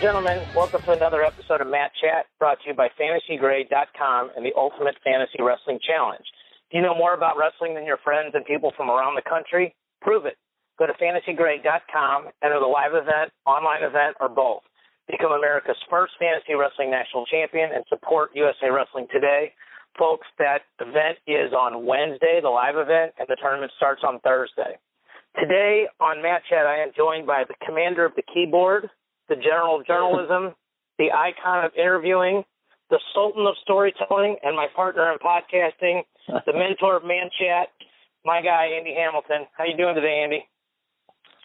gentlemen, welcome to another episode of Matt Chat brought to you by FantasyGrade.com and the Ultimate Fantasy Wrestling Challenge. Do you know more about wrestling than your friends and people from around the country? Prove it. Go to FantasyGrade.com, enter the live event, online event, or both. Become America's first fantasy wrestling national champion and support USA Wrestling today. Folks, that event is on Wednesday, the live event, and the tournament starts on Thursday. Today on Matt Chat, I am joined by the commander of the keyboard, the general of journalism, the icon of interviewing, the sultan of storytelling, and my partner in podcasting, the mentor of Matt Chat, my guy Andy Hamilton. How you doing today, Andy?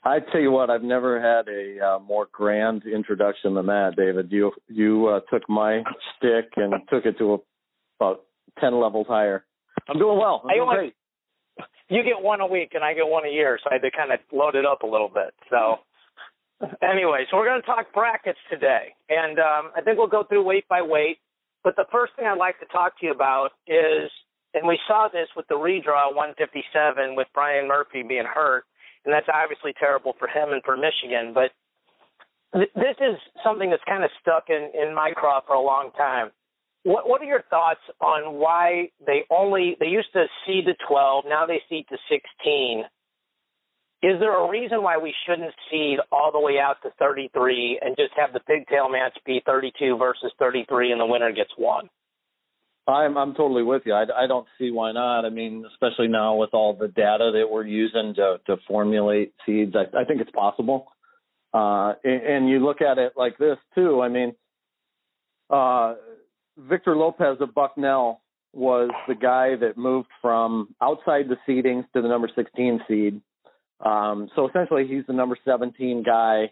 I tell you what, I've never had a uh, more grand introduction than that, David. You you uh, took my stick and took it to a, about ten levels higher. I'm doing well. I'm doing great. You get one a week, and I get one a year, so I had to kind of load it up a little bit. So Anyway, so we're going to talk brackets today, and um, I think we'll go through weight by weight. But the first thing I'd like to talk to you about is, and we saw this with the redraw 157 with Brian Murphy being hurt, and that's obviously terrible for him and for Michigan. But th- this is something that's kind of stuck in in my craw for a long time. What What are your thoughts on why they only they used to seed to 12, now they seed to 16? Is there a reason why we shouldn't seed all the way out to 33 and just have the pigtail match be 32 versus 33 and the winner gets one? I'm I'm totally with you. I, I don't see why not. I mean, especially now with all the data that we're using to to formulate seeds, I, I think it's possible. Uh, and, and you look at it like this too. I mean, uh, Victor Lopez of Bucknell was the guy that moved from outside the seedings to the number 16 seed um, so essentially, he's the number 17 guy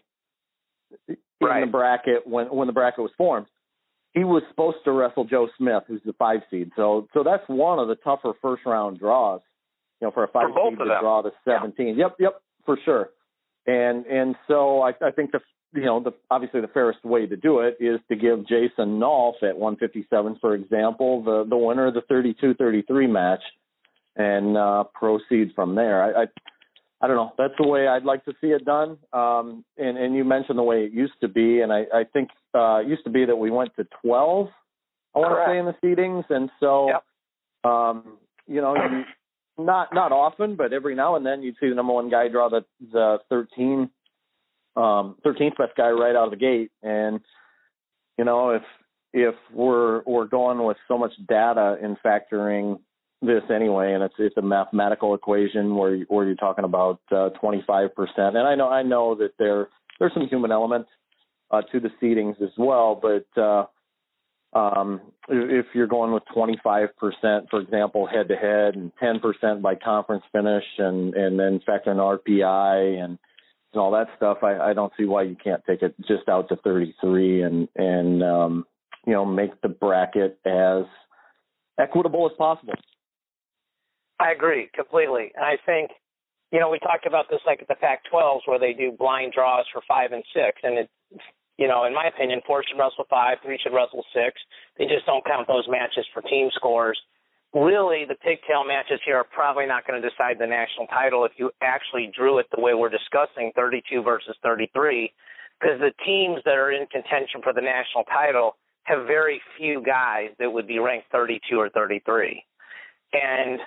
in right. the bracket when when the bracket was formed. He was supposed to wrestle Joe Smith, who's the five seed. So so that's one of the tougher first round draws. You know, for a five for seed to them. draw the 17. Yeah. Yep, yep, for sure. And and so I I think the you know the obviously the fairest way to do it is to give Jason Nolf at 157, for example, the the winner of the 32-33 match, and uh, proceed from there. I, I I don't know. That's the way I'd like to see it done. Um, and, and you mentioned the way it used to be, and I, I think uh, it used to be that we went to 12. I want to say in the seedings, and so yep. um, you know, you, not not often, but every now and then you'd see the number one guy draw the the 13 um 13th best guy right out of the gate, and you know if if we're we're going with so much data in factoring this anyway, and it's it's a mathematical equation where where you're talking about uh, 25%. And I know I know that there there's some human element uh, to the seedings as well, but uh, um, if you're going with 25%, for example, head to head, and 10% by conference finish, and and then factor in RPI and and all that stuff, I, I don't see why you can't take it just out to 33 and and um, you know make the bracket as equitable as possible. I agree completely. And I think, you know, we talked about this like at the Pac 12s where they do blind draws for five and six. And it, you know, in my opinion, four should wrestle five, three should wrestle six. They just don't count those matches for team scores. Really, the pigtail matches here are probably not going to decide the national title if you actually drew it the way we're discussing 32 versus 33, because the teams that are in contention for the national title have very few guys that would be ranked 32 or 33. And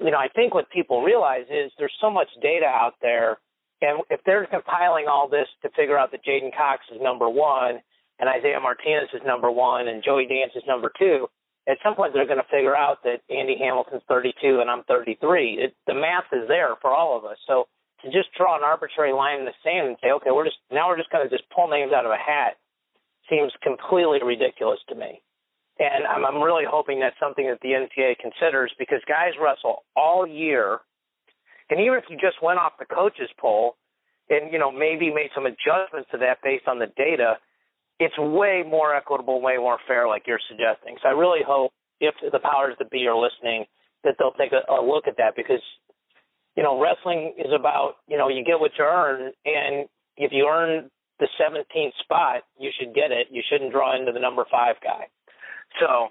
you know, I think what people realize is there's so much data out there, and if they're compiling all this to figure out that J'den Cox is number one and Isaiah Martinez is number one and Joey Dance is number two, at some point they're going to figure out that Andy Hamilton's 32 and I'm 33. It, the math is there for all of us. So to just draw an arbitrary line in the sand and say, okay, we're just now we're just going to just pull names out of a hat seems completely ridiculous to me. And I'm, I'm really hoping that's something that the NCAA considers because guys wrestle all year. And even if you just went off the coaches poll and, you know, maybe made some adjustments to that based on the data, it's way more equitable, way more fair, like you're suggesting. So I really hope if the powers that be are listening, that they'll take a, a look at that because, you know, wrestling is about, you know, you get what you earn. And if you earn the 17th spot, you should get it. You shouldn't draw into the number five guy. So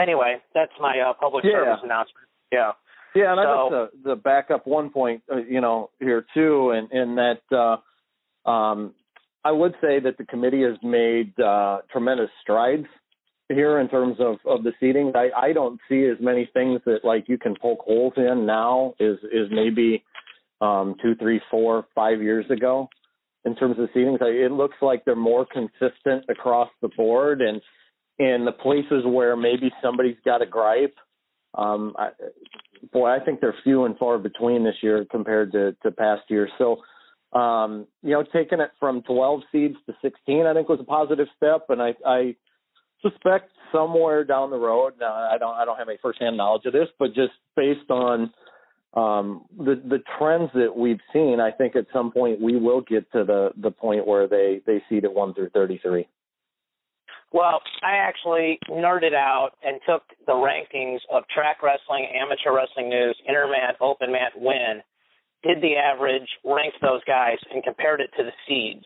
anyway, that's my uh, public yeah. service announcement. Yeah. Yeah, and so, I'd like to, to back up one point, uh, you know, here too, and in, in that uh, um, I would say that the committee has made uh, tremendous strides here in terms of, of the seating. I, I don't see as many things that like you can poke holes in now is is maybe um, two, three, four, five years ago in terms of seating. It looks like they're more consistent across the board, and in the places where maybe somebody's got a gripe, um, I, boy, I think they're few and far between this year compared to, to past years. So, um, you know, taking it from 12 seeds to 16, I think was a positive step, and I, I suspect somewhere down the road. Now, I don't, I don't have any firsthand knowledge of this, but just based on um, the the trends that we've seen, I think at some point we will get to the the point where they they seed at one through 33. Well, I actually nerded out and took the rankings of track wrestling, amateur wrestling news, intermat, open mat, win, did the average, ranked those guys, and compared it to the seeds.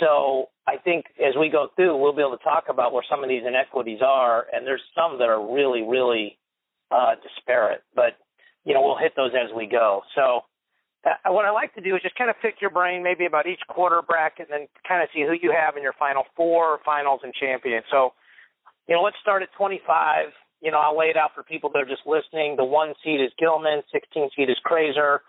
So I think as we go through, we'll be able to talk about where some of these inequities are, and there's some that are really, really uh, disparate. But you know, we'll hit those as we go. So uh, what I like to do is just kind of pick your brain maybe about each quarter bracket and then kind of see who you have in your final four finals and champions. So, you know, let's start at 25. You know, I'll lay it out for people that are just listening. The one seed is Gilman, 16 seed is Crazer,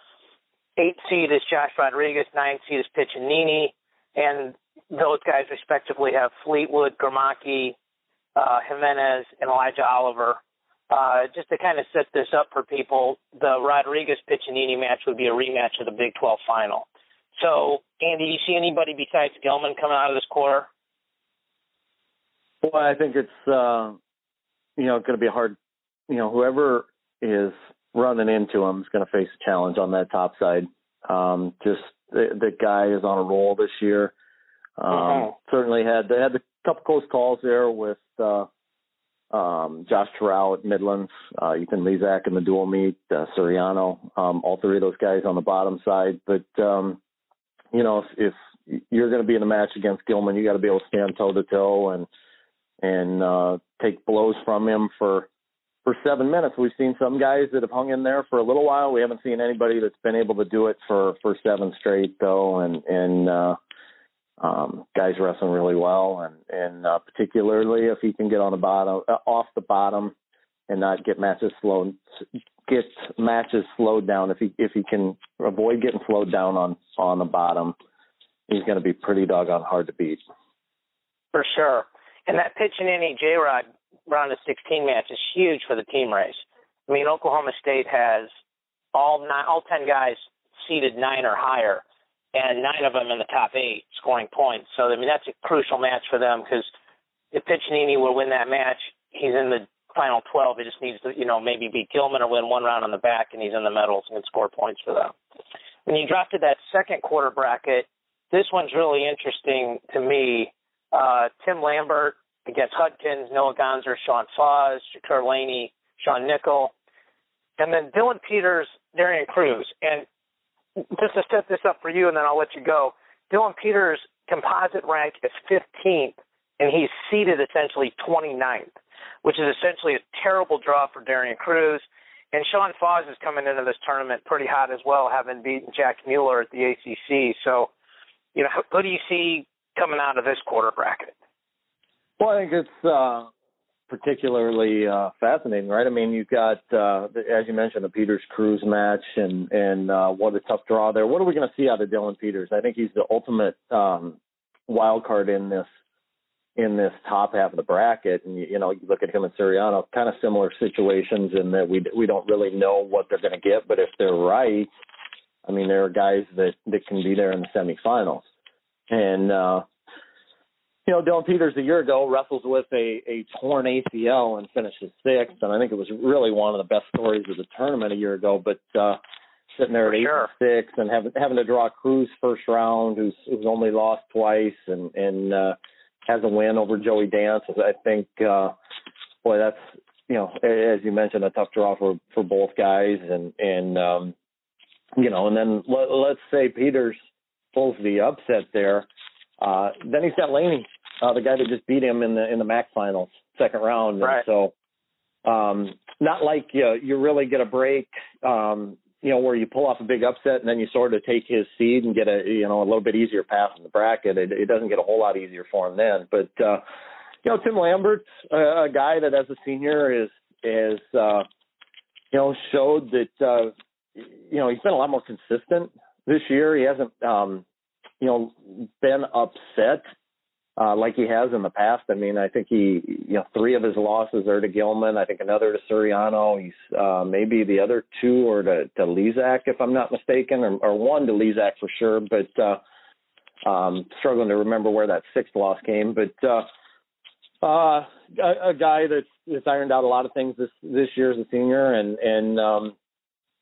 eight seed is Josh Rodriguez, nine seed is Piccininni, and those guys respectively have Fleetwood, Gromacki, uh, Jimenez, and Elijah Oliver. Uh, just to kind of set this up for people, the Rodriguez Piccininni match would be a rematch of the Big 12 final. So, Andy, do you see anybody besides Gilman coming out of this quarter? Well, I think it's uh, you know going to be hard. You know, whoever is running into him is going to face a challenge on that top side. Um, just the, the guy is on a roll this year. Um, uh-huh. Certainly had they had a couple close calls there with uh, um, Josh Terao at Midlands, uh, Ethan Lizak in the dual meet, uh, Suriano, um, all three of those guys on the bottom side. But, um, you know, if, if you're going to be in a match against Gilman, you got to be able to stand toe to toe and, and, uh, take blows from him for, for seven minutes. We've seen some guys that have hung in there for a little while. We haven't seen anybody that's been able to do it for, for seven straight though. And, and, uh, um, guys wrestling really well, and and uh, particularly if he can get on the bottom, uh, off the bottom, and not get matches slowed, get matches slowed down. If he if he can avoid getting slowed down on on the bottom, he's going to be pretty doggone hard to beat. For sure, and that Piccininni J Rod round of 16 match is huge for the team race. I mean, Oklahoma State has all nine, all 10 guys seeded nine or higher and nine of them in the top eight scoring points. So I mean that's a crucial match for them because if Piccininni will win that match, he's in the final 12. He just needs to, you know, maybe beat Gilman or win one round on the back, and he's in the medals and can score points for them. When you drop to that second quarter bracket, this one's really interesting to me. Uh, Tim Lambert against Hudkins, Noah Gonser, Sean Fausz, Shakur Laney, Sean Nickel, and then Dylan Peters, Darian Cruz. And just to set this up for you, and then I'll let you go. Dylan Peters' composite rank is 15th, and he's seeded essentially 29th, which is essentially a terrible draw for Darian Cruz. And Sean Fausz is coming into this tournament pretty hot as well, having beaten Jack Mueller at the ACC. So, you know, who do you see coming out of this quarter bracket? Well, I think it's uh, particularly uh, fascinating, right? I mean, you've got, uh, as you mentioned, the Peters Cruz match, and and uh, what a tough draw there. What are we going to see out of Dylan Peters? I think he's the ultimate um, wild card in this in this top half of the bracket. And you, know, you look at him and Suriano, kind of similar situations in that we we don't really know what they're going to get, but if they're right, I mean, there are guys that that can be there in the semifinals, and uh, you know, Dylan Peters a year ago wrestles with a, a torn ACL and finishes sixth, and I think it was really one of the best stories of the tournament a year ago. But uh, sitting there at eight sure. and six and having having to draw Cruz first round, who's who's only lost twice, and and uh, has a win over Joey Dance. I think, uh, boy, that's you know, as you mentioned, a tough draw for for both guys, and and um, you know, and then let, let's say Peters pulls the upset there. Uh, then he's got Laney uh, the guy that just beat him in the in the MAC finals, second round. Right. And so, um, not like you, you really get a break um, you know, where you pull off a big upset and then you sort of take his seed and get a, you know, a little bit easier path in the bracket. It, it doesn't get a whole lot easier for him then. But, uh, you know, Tim Lambert's a, a guy that as a senior is, is, uh, you know, showed that, uh, you know, he's been a lot more consistent this year. He hasn't, um, you know, been upset uh, like he has in the past. I mean, I think he, you know, three of his losses are to Gilman. I think another to Suriano. He's uh, maybe the other two are to, to Lizak, if I'm not mistaken, or, or one to Lizak for sure. But uh, um, struggling to remember where that sixth loss came. But uh, uh, a, a guy that's, that's ironed out a lot of things this this year as a senior, and and um,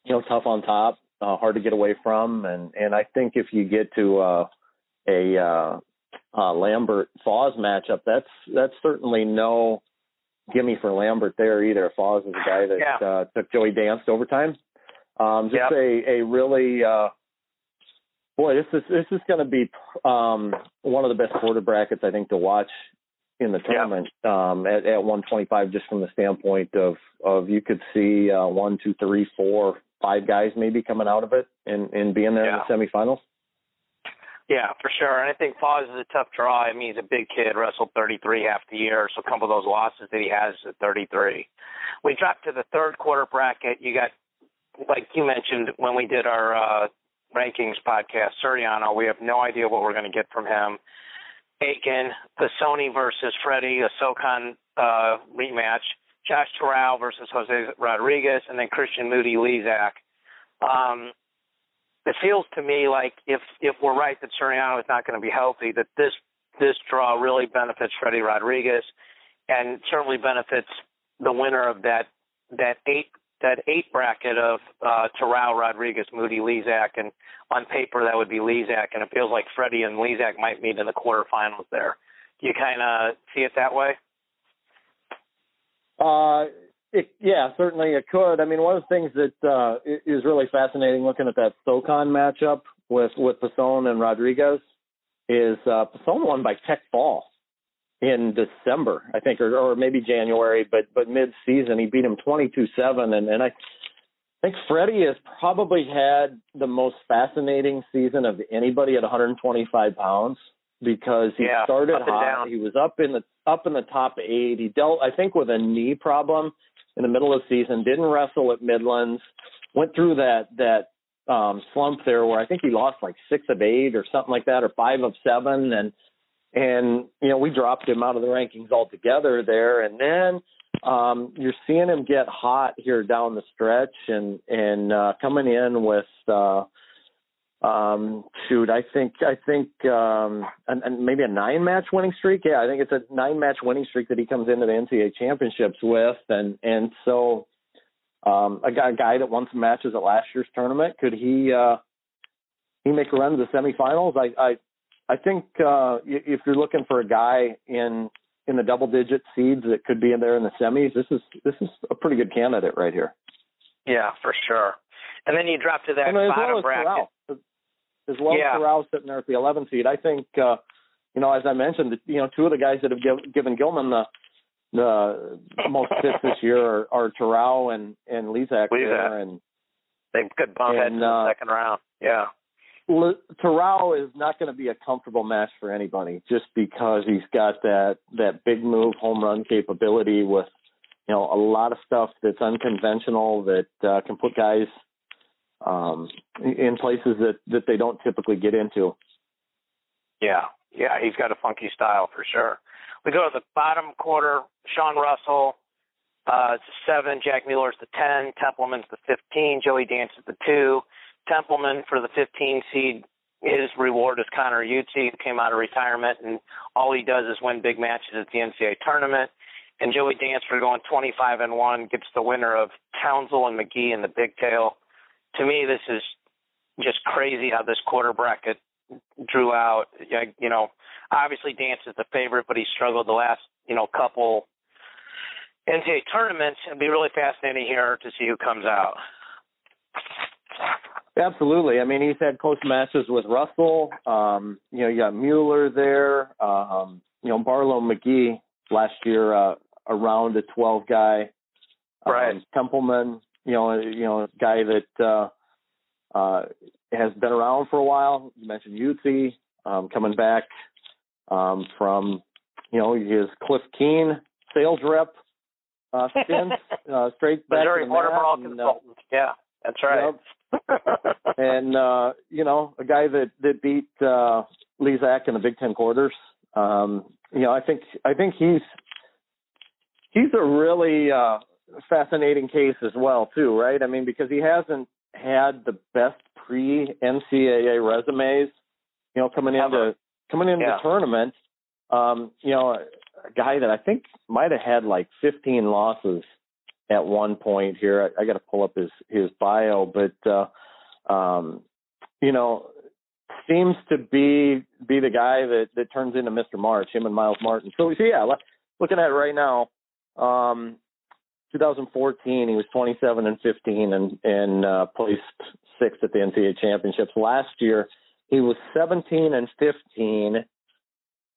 you know, tough on top, uh, hard to get away from, and and I think if you get to uh, a uh, uh, Lambert Fausz matchup, that's that's certainly no gimme for Lambert there either. Fausz is a guy that yeah. uh, took Joey Dance to overtime. Um, just yep. a a really uh, boy, this is this is going to be um, one of the best quarter brackets I think to watch in the tournament yep. um, at, at 125, just from the standpoint of of you could see uh, one, two, three, four, five guys maybe coming out of it and and being there yeah. in the semifinals. Yeah, for sure. And I think Fausz is a tough draw. I mean, he's a big kid, wrestled 33 half the year, so a couple of those losses that he has at 33. We dropped to the third quarter bracket. You got, like you mentioned when we did our uh, rankings podcast, Suriano. We have no idea what we're going to get from him. Aiken, the Sony versus Freddie, a SoCon uh, rematch. Josh Terao versus Jose Rodriguez, and then Christian Moody Lizak. Um, it feels to me like if if we're right that Suriano is not going to be healthy, that this this draw really benefits Freddie Rodriguez, and certainly benefits the winner of that that eight that eight bracket of uh, Terao, Rodriguez, Moody, Lizak, and on paper that would be Lizak, and it feels like Freddie and Lizak might meet in the quarterfinals there. Do you kind of see it that way? Uh, it, yeah, certainly it could. I mean, one of the things that uh, is really fascinating looking at that SoCon matchup with with Passon and Rodriguez is uh, Passon won by Tech Fall in December, I think, or, or maybe January, but but mid season he beat him twenty two seven, and and I think Freddie has probably had the most fascinating season of anybody at 125 pounds because he yeah, started hot. He was up in the up in the top eight. He dealt, I think, with a knee problem in the middle of the season. Didn't wrestle at Midlands. Went through that that um, slump there where I think he lost like six of eight or something like that, or five of seven, and and you know we dropped him out of the rankings altogether there. And then um, you're seeing him get hot here down the stretch and and uh, coming in with. Uh, um, shoot, I think I think um, and, and maybe a nine match winning streak. Yeah, I think it's a nine match winning streak that he comes into the NCAA championships with, and and so um, a guy, a guy that won some matches at last year's tournament. Could he uh, he make a run to the semifinals? I I I think uh, if you're looking for a guy in in the double digit seeds that could be in there in the semis, this is this is a pretty good candidate right here. Yeah, for sure. And then you drop to that I mean, bottom well bracket. Corral, as well yeah. as Corral sitting there at the 11 seed. I think, uh, you know, as I mentioned, you know, two of the guys that have give, given Gilman the the most fits this year are, are Terao and and Lizak. There, and they could bump heads in the uh, second round. Yeah. Le- Terao is not going to be a comfortable match for anybody, just because he's got that that big move home run capability with you know a lot of stuff that's unconventional that uh, can put guys um, in places that that they don't typically get into. Yeah, yeah, he's got a funky style for sure. We go to the bottom quarter. Sean Russell, uh, seven. Jack Mueller's the ten. Templeman's the fifteen. Joey Dance is the two. Templeman for the 15 seed. His reward is Conor Youtsey, who came out of retirement, and all he does is win big matches at the NCAA tournament. And Joey Dance for going 25 and one gets the winner of Townsville and McGhee in the pigtail. To me, this is just crazy how this quarter bracket drew out. You know, obviously Dance is the favorite, but he struggled the last you know couple NCAA tournaments. It'd be really fascinating here to see who comes out. Absolutely. I mean, he's had close matches with Russell. Um, you know, you got Mueller there. Um, you know, Barlow McGhee last year, uh, around a 12 guy. Right. Um, Templeman, you know, you know, guy that, uh, uh, has been around for a while. You mentioned Youtsey um, coming back um, from, you know, his Cliff Keen sales rep uh, stint, uh, straight back Missouri to mat and, uh, consultant. yeah, that's right. Yep. and uh, you know, a guy that that beat uh, Lizak in the Big Ten quarters. Um, you know, I think I think he's he's a really uh, fascinating case as well, too, right? I mean, because he hasn't had the best pre NCAA resumes. You know, coming into coming into Yeah. the tournament, um, you know, a guy that I think might have had like 15 losses at one point here. I, I got to pull up his his bio, but uh, um, you know, seems to be be the guy that that turns into Mr. March, him and Myles Martin. So, so yeah, looking at it right now, um, 2014 he was 27 and 15 and and uh, placed sixth at the NCAA championships. Last year he was 17 and 15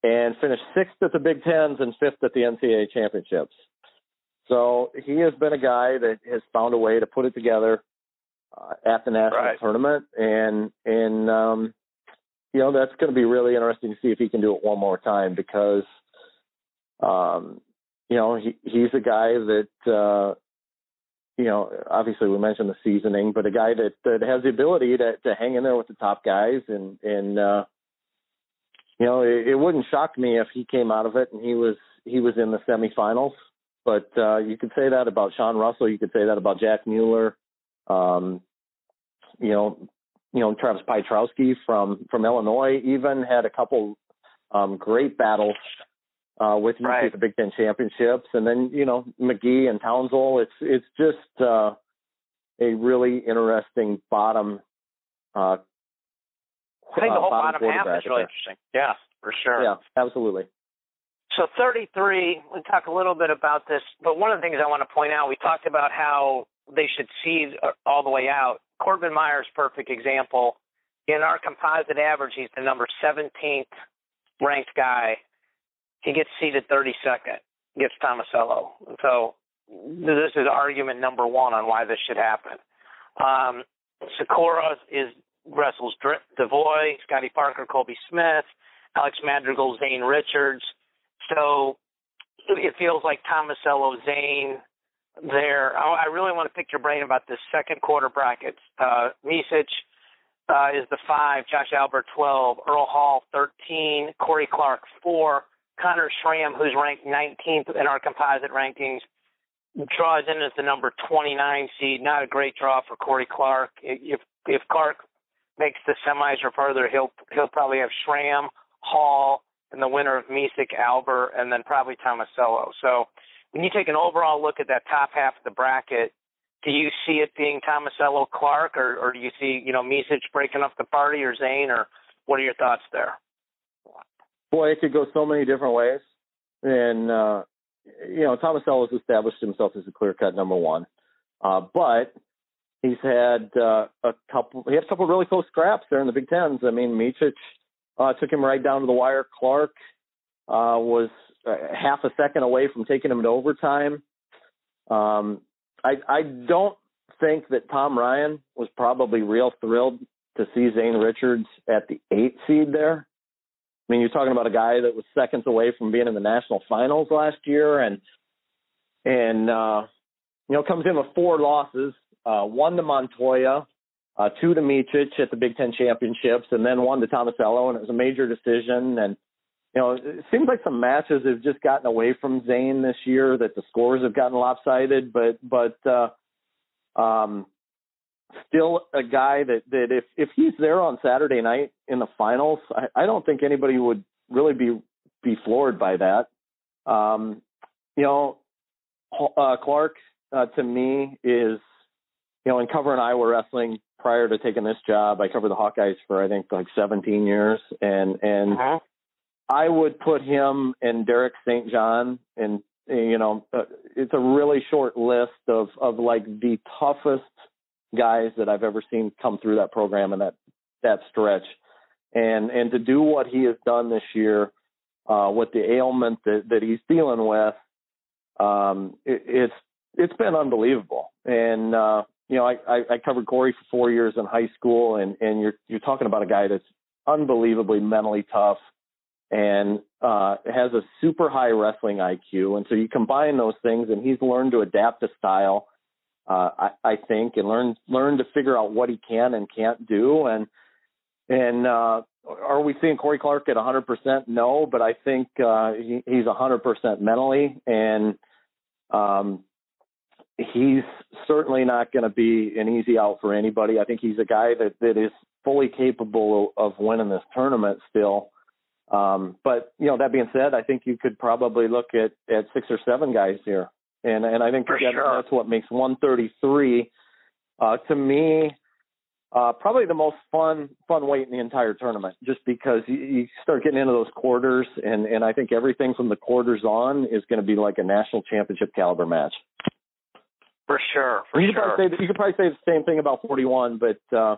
and finished sixth at the Big Tens and fifth at the NCAA championships. So he has been a guy that has found a way to put it together uh, at the national Right. tournament, and and um, you know that's going to be really interesting to see if he can do it one more time because, um, you know, he he's a guy that uh, you know obviously we mentioned the seasoning, but a guy that that has the ability to to hang in there with the top guys and and uh, you know it, it wouldn't shock me if he came out of it and he was he was in the semifinals. But uh, you could say that about Sean Russell. You could say that about Jack Mueller. Um, you know, you know Travis Piotrowski from from Illinois even had a couple um, great battles uh, with Youtsey Right. the Big Ten championships, and then you know McGhee and Townsville. It's it's just uh, a really interesting bottom. Uh, I think the uh, whole bottom half is really there. interesting. Yeah, for sure. Yeah, absolutely. So 33, we talk a little bit about this, but one of the things I want to point out, we talked about how they should seed uh, all the way out. Corbin Meyer's perfect example. In our composite average, he's the number 17th ranked guy. He gets seeded 32nd, gets Tomasello. So this is argument number one on why this should happen. Um, Sakura is wrestles Dr- Devoy, Scotty Parker, Colby Smith, Alex Madrigal, Zane Richards. So it feels like Tomasello, Zane there. I really want to pick your brain about this second quarter brackets. Uh, Micic uh, is the five, Josh Albert 12, Earl Hall 13, Cory Clark 4, Connor Schramm, who's ranked 19th in our composite rankings, draws in as the number 29 seed. Not a great draw for Cory Clark. If if Clark makes the semis or further, he'll he'll probably have Schramm, Hall, and the winner of Micic, Albert, and then probably Tomasello. So when you take an overall look at that top half of the bracket, do you see it being Tomasello, Clark, or, or do you see you know Micic breaking up the party, or Zane, or what are your thoughts there? Boy, it could go so many different ways. And uh, you know, Tomasello established himself as a clear cut number one. Uh, but he's had uh, a couple he had a couple really close scraps there in the Big Tens. I mean, Micic uh, took him right down to the wire. Clark uh, was uh, half a second away from taking him to overtime. Um, I I don't think that Tom Ryan was probably real thrilled to see Zane Richards at the eight seed there. I mean, you're talking about a guy that was seconds away from being in the national finals last year, and and uh, you know comes in with four losses, uh, one to Montoya, uh, two to Micic at the Big Ten championships, and then one to Tomasello, and it was a major decision. And you know, it seems like some matches have just gotten away from Zane this year. That the scores have gotten lopsided, but but uh, um, still a guy that that if if he's there on Saturday night in the finals, I, I don't think anybody would really be be floored by that. Um, you know, uh, Clark uh, to me is you know in covering Iowa wrestling prior to taking this job, I covered the Hawkeyes for I think like 17 years, and and Uh-huh. I would put him and Derek St. John and you know uh, it's a really short list of of like the toughest guys that I've ever seen come through that program and that that stretch. And and to do what he has done this year uh with the ailment that that he's dealing with um it, it's it's been unbelievable. And uh you know, I, I, I covered Cory for four years in high school, and and you're you're talking about a guy that's unbelievably mentally tough and uh, has a super high wrestling IQ. And so you combine those things, and he's learned to adapt a style, uh, I, I think, and learn learn to figure out what he can and can't do. And and uh, are we seeing Cory Clark at 100%? No, but I think uh, he, he's 100% mentally, and um, he's certainly not going to be an easy out for anybody. I think he's a guy that that is fully capable of winning this tournament still. Um, but you know, that being said, I think you could probably look at at six or seven guys here, and and I think that, sure. that's what makes 133 uh, to me uh, probably the most fun fun weight in the entire tournament, just because you, you start getting into those quarters, and and I think everything from the quarters on is going to be like a national championship caliber match. For sure, for you sure. Could probably say, you could probably say the same thing about 41, but uh,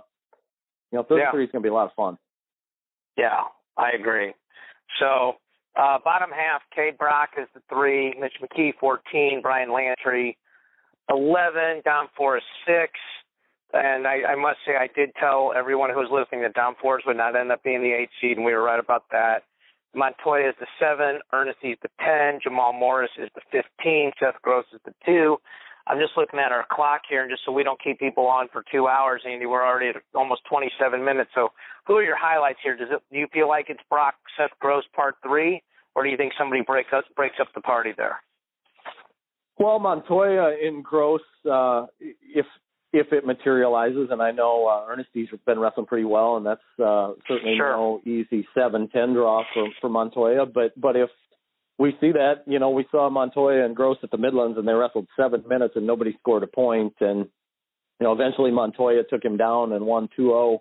you know, 33 yeah. is going to be a lot of fun. Yeah, I agree. So uh, bottom half, Kaid Brock is the three, Mitch McKee 14, Brian Lantry 11, Dom Forys six. And I, I must say, I did tell everyone who was listening that Dom Forys would not end up being the eight seed, and we were right about that. Montoya is the seven, Ernest is the 10, Jamal Morris is the 15, Seth Gross is the two. I'm just looking at our clock here, and just so we don't keep people on for two hours, Andy, we're already at almost 27 minutes. So, who are your highlights here? Does it, do you feel like it's Brock, Seth Gross, part three, or do you think somebody breaks up breaks up the party there? Well, Montoya in Gross, uh, if if it materializes, and I know uh, Ernesty's been wrestling pretty well, and that's uh, certainly sure. no easy seven ten draw for for Montoya. But but if we see that, you know, we saw Montoya and Gross at the Midlands, and they wrestled seven minutes, and nobody scored a point, and you know, eventually Montoya took him down and won 2-0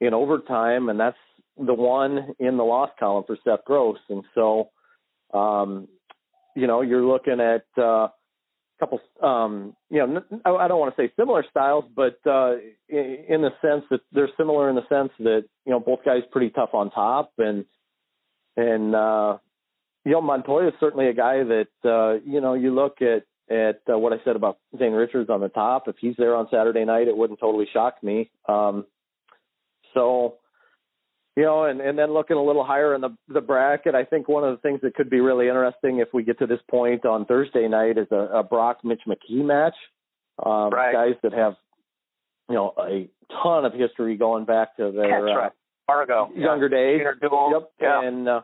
in overtime, and that's the one in the loss column for Seth Gross, and so, um, you know, you're looking at. Uh, couple um you know I don't want to say similar styles but uh in the sense that they're similar in the sense that you know both guys pretty tough on top. And and uh you know Montoya is certainly a guy that uh you know you look at at uh, what I said about Zane Richards on the top. If he's there on Saturday night it wouldn't totally shock me. Um so you know, and, and then looking a little higher in the the bracket, I think one of the things that could be really interesting if we get to this point on Thursday night is a, a Brock Mitch McKee match. Um, right. Guys that have, you know, a ton of history going back to their right. Fargo. younger days. Duel. Yep. Yeah. And uh,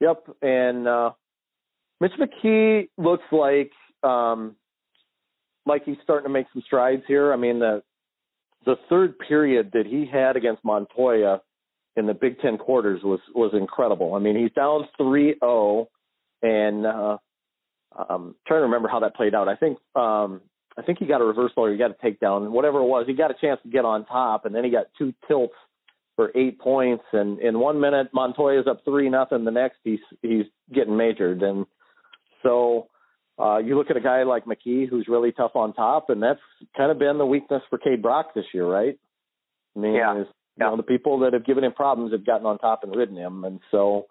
yep. And uh, Mitch McKee looks like um, like he's starting to make some strides here. I mean the the third period that he had against Montoya in the Big Ten quarters was was incredible. I mean, he's down 3-0, and uh, um, trying to remember how that played out. I think um, I think he got a reversal or he got a takedown, whatever it was. He got a chance to get on top, and then he got two tilts for eight points. And in one minute, Montoya's up three nothing. The next, he's he's getting majored, and so. Uh, you look at a guy like McKee who's really tough on top, and that's kind of been the weakness for Kaid Brock this year, right? I mean, Yeah. is you know, the people that have given him problems have gotten on top and ridden him, and so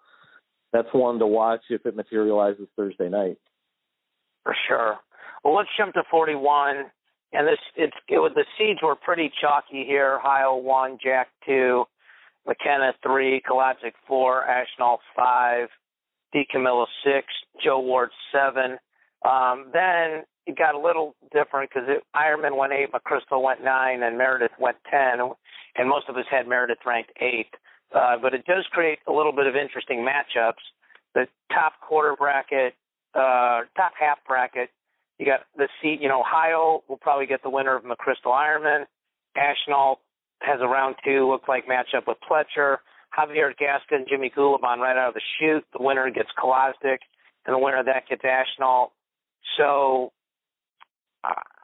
that's one to watch if it materializes Thursday night. For sure. Well, let's jump to 41. And this, it's, it was the seeds were pretty chalky here. Heil one, Jack two, McKenna three, Kolodzik four, Ashnault five, D. Camillo six, Joe Ward seven. Um, then it got a little different because Ironman went eight, McChrystal went nine, and Meredith went ten, and most of us had Meredith ranked eighth. Uh, but it does create a little bit of interesting matchups. The top quarter bracket, uh, top half bracket, you got the seat. You know, Ohio will probably get the winner of McChrystal Ironman. Ashnault has a round two look like matchup with Pletcher. Javier Gasca and Jimmy Gulibon right out of the chute. The winner gets Kolodzik, and the winner of that gets Ashnault. So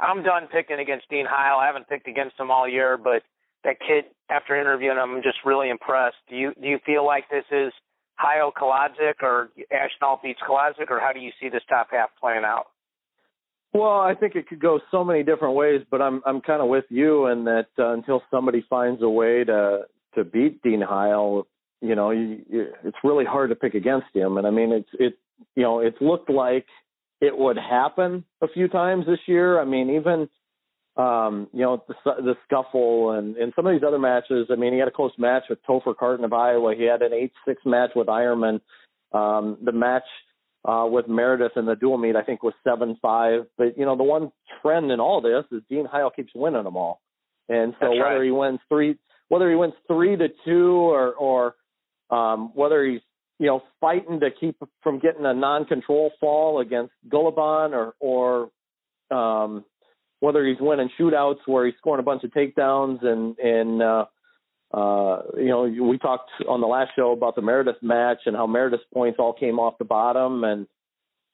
I'm done picking against Dean Heil. I haven't picked against him all year, but that kid, after interviewing him, I'm just really impressed. Do you do you feel like this is Heil Kolodzik or Ashnault beats Kolodzik, or how do you see this top half playing out? Well, I think it could go so many different ways, but I'm I'm kind of with you in that uh, until somebody finds a way to to beat Dean Heil, you know, you, you, it's really hard to pick against him. And I mean, it's it you know, it's looked like it would happen a few times this year. I mean, even um, you know, the, the scuffle and, and some of these other matches. I mean, he had a close match with Topher Carton of Iowa. He had an 8-6 match with Ironman. Um, the match uh, with Meredith in the dual meet, I think, was 7-5. But, you know, the one trend in all this is Dean Heil keeps winning them all. And so That's whether right. he wins three, whether he wins three to two or, or um, whether he's you know, fighting to keep from getting a non-control fall against Gulibon or, or, um, whether he's winning shootouts where he's scoring a bunch of takedowns and, and, uh, uh, you know, we talked on the last show about the Meredith match and how Meredith's points all came off the bottom and,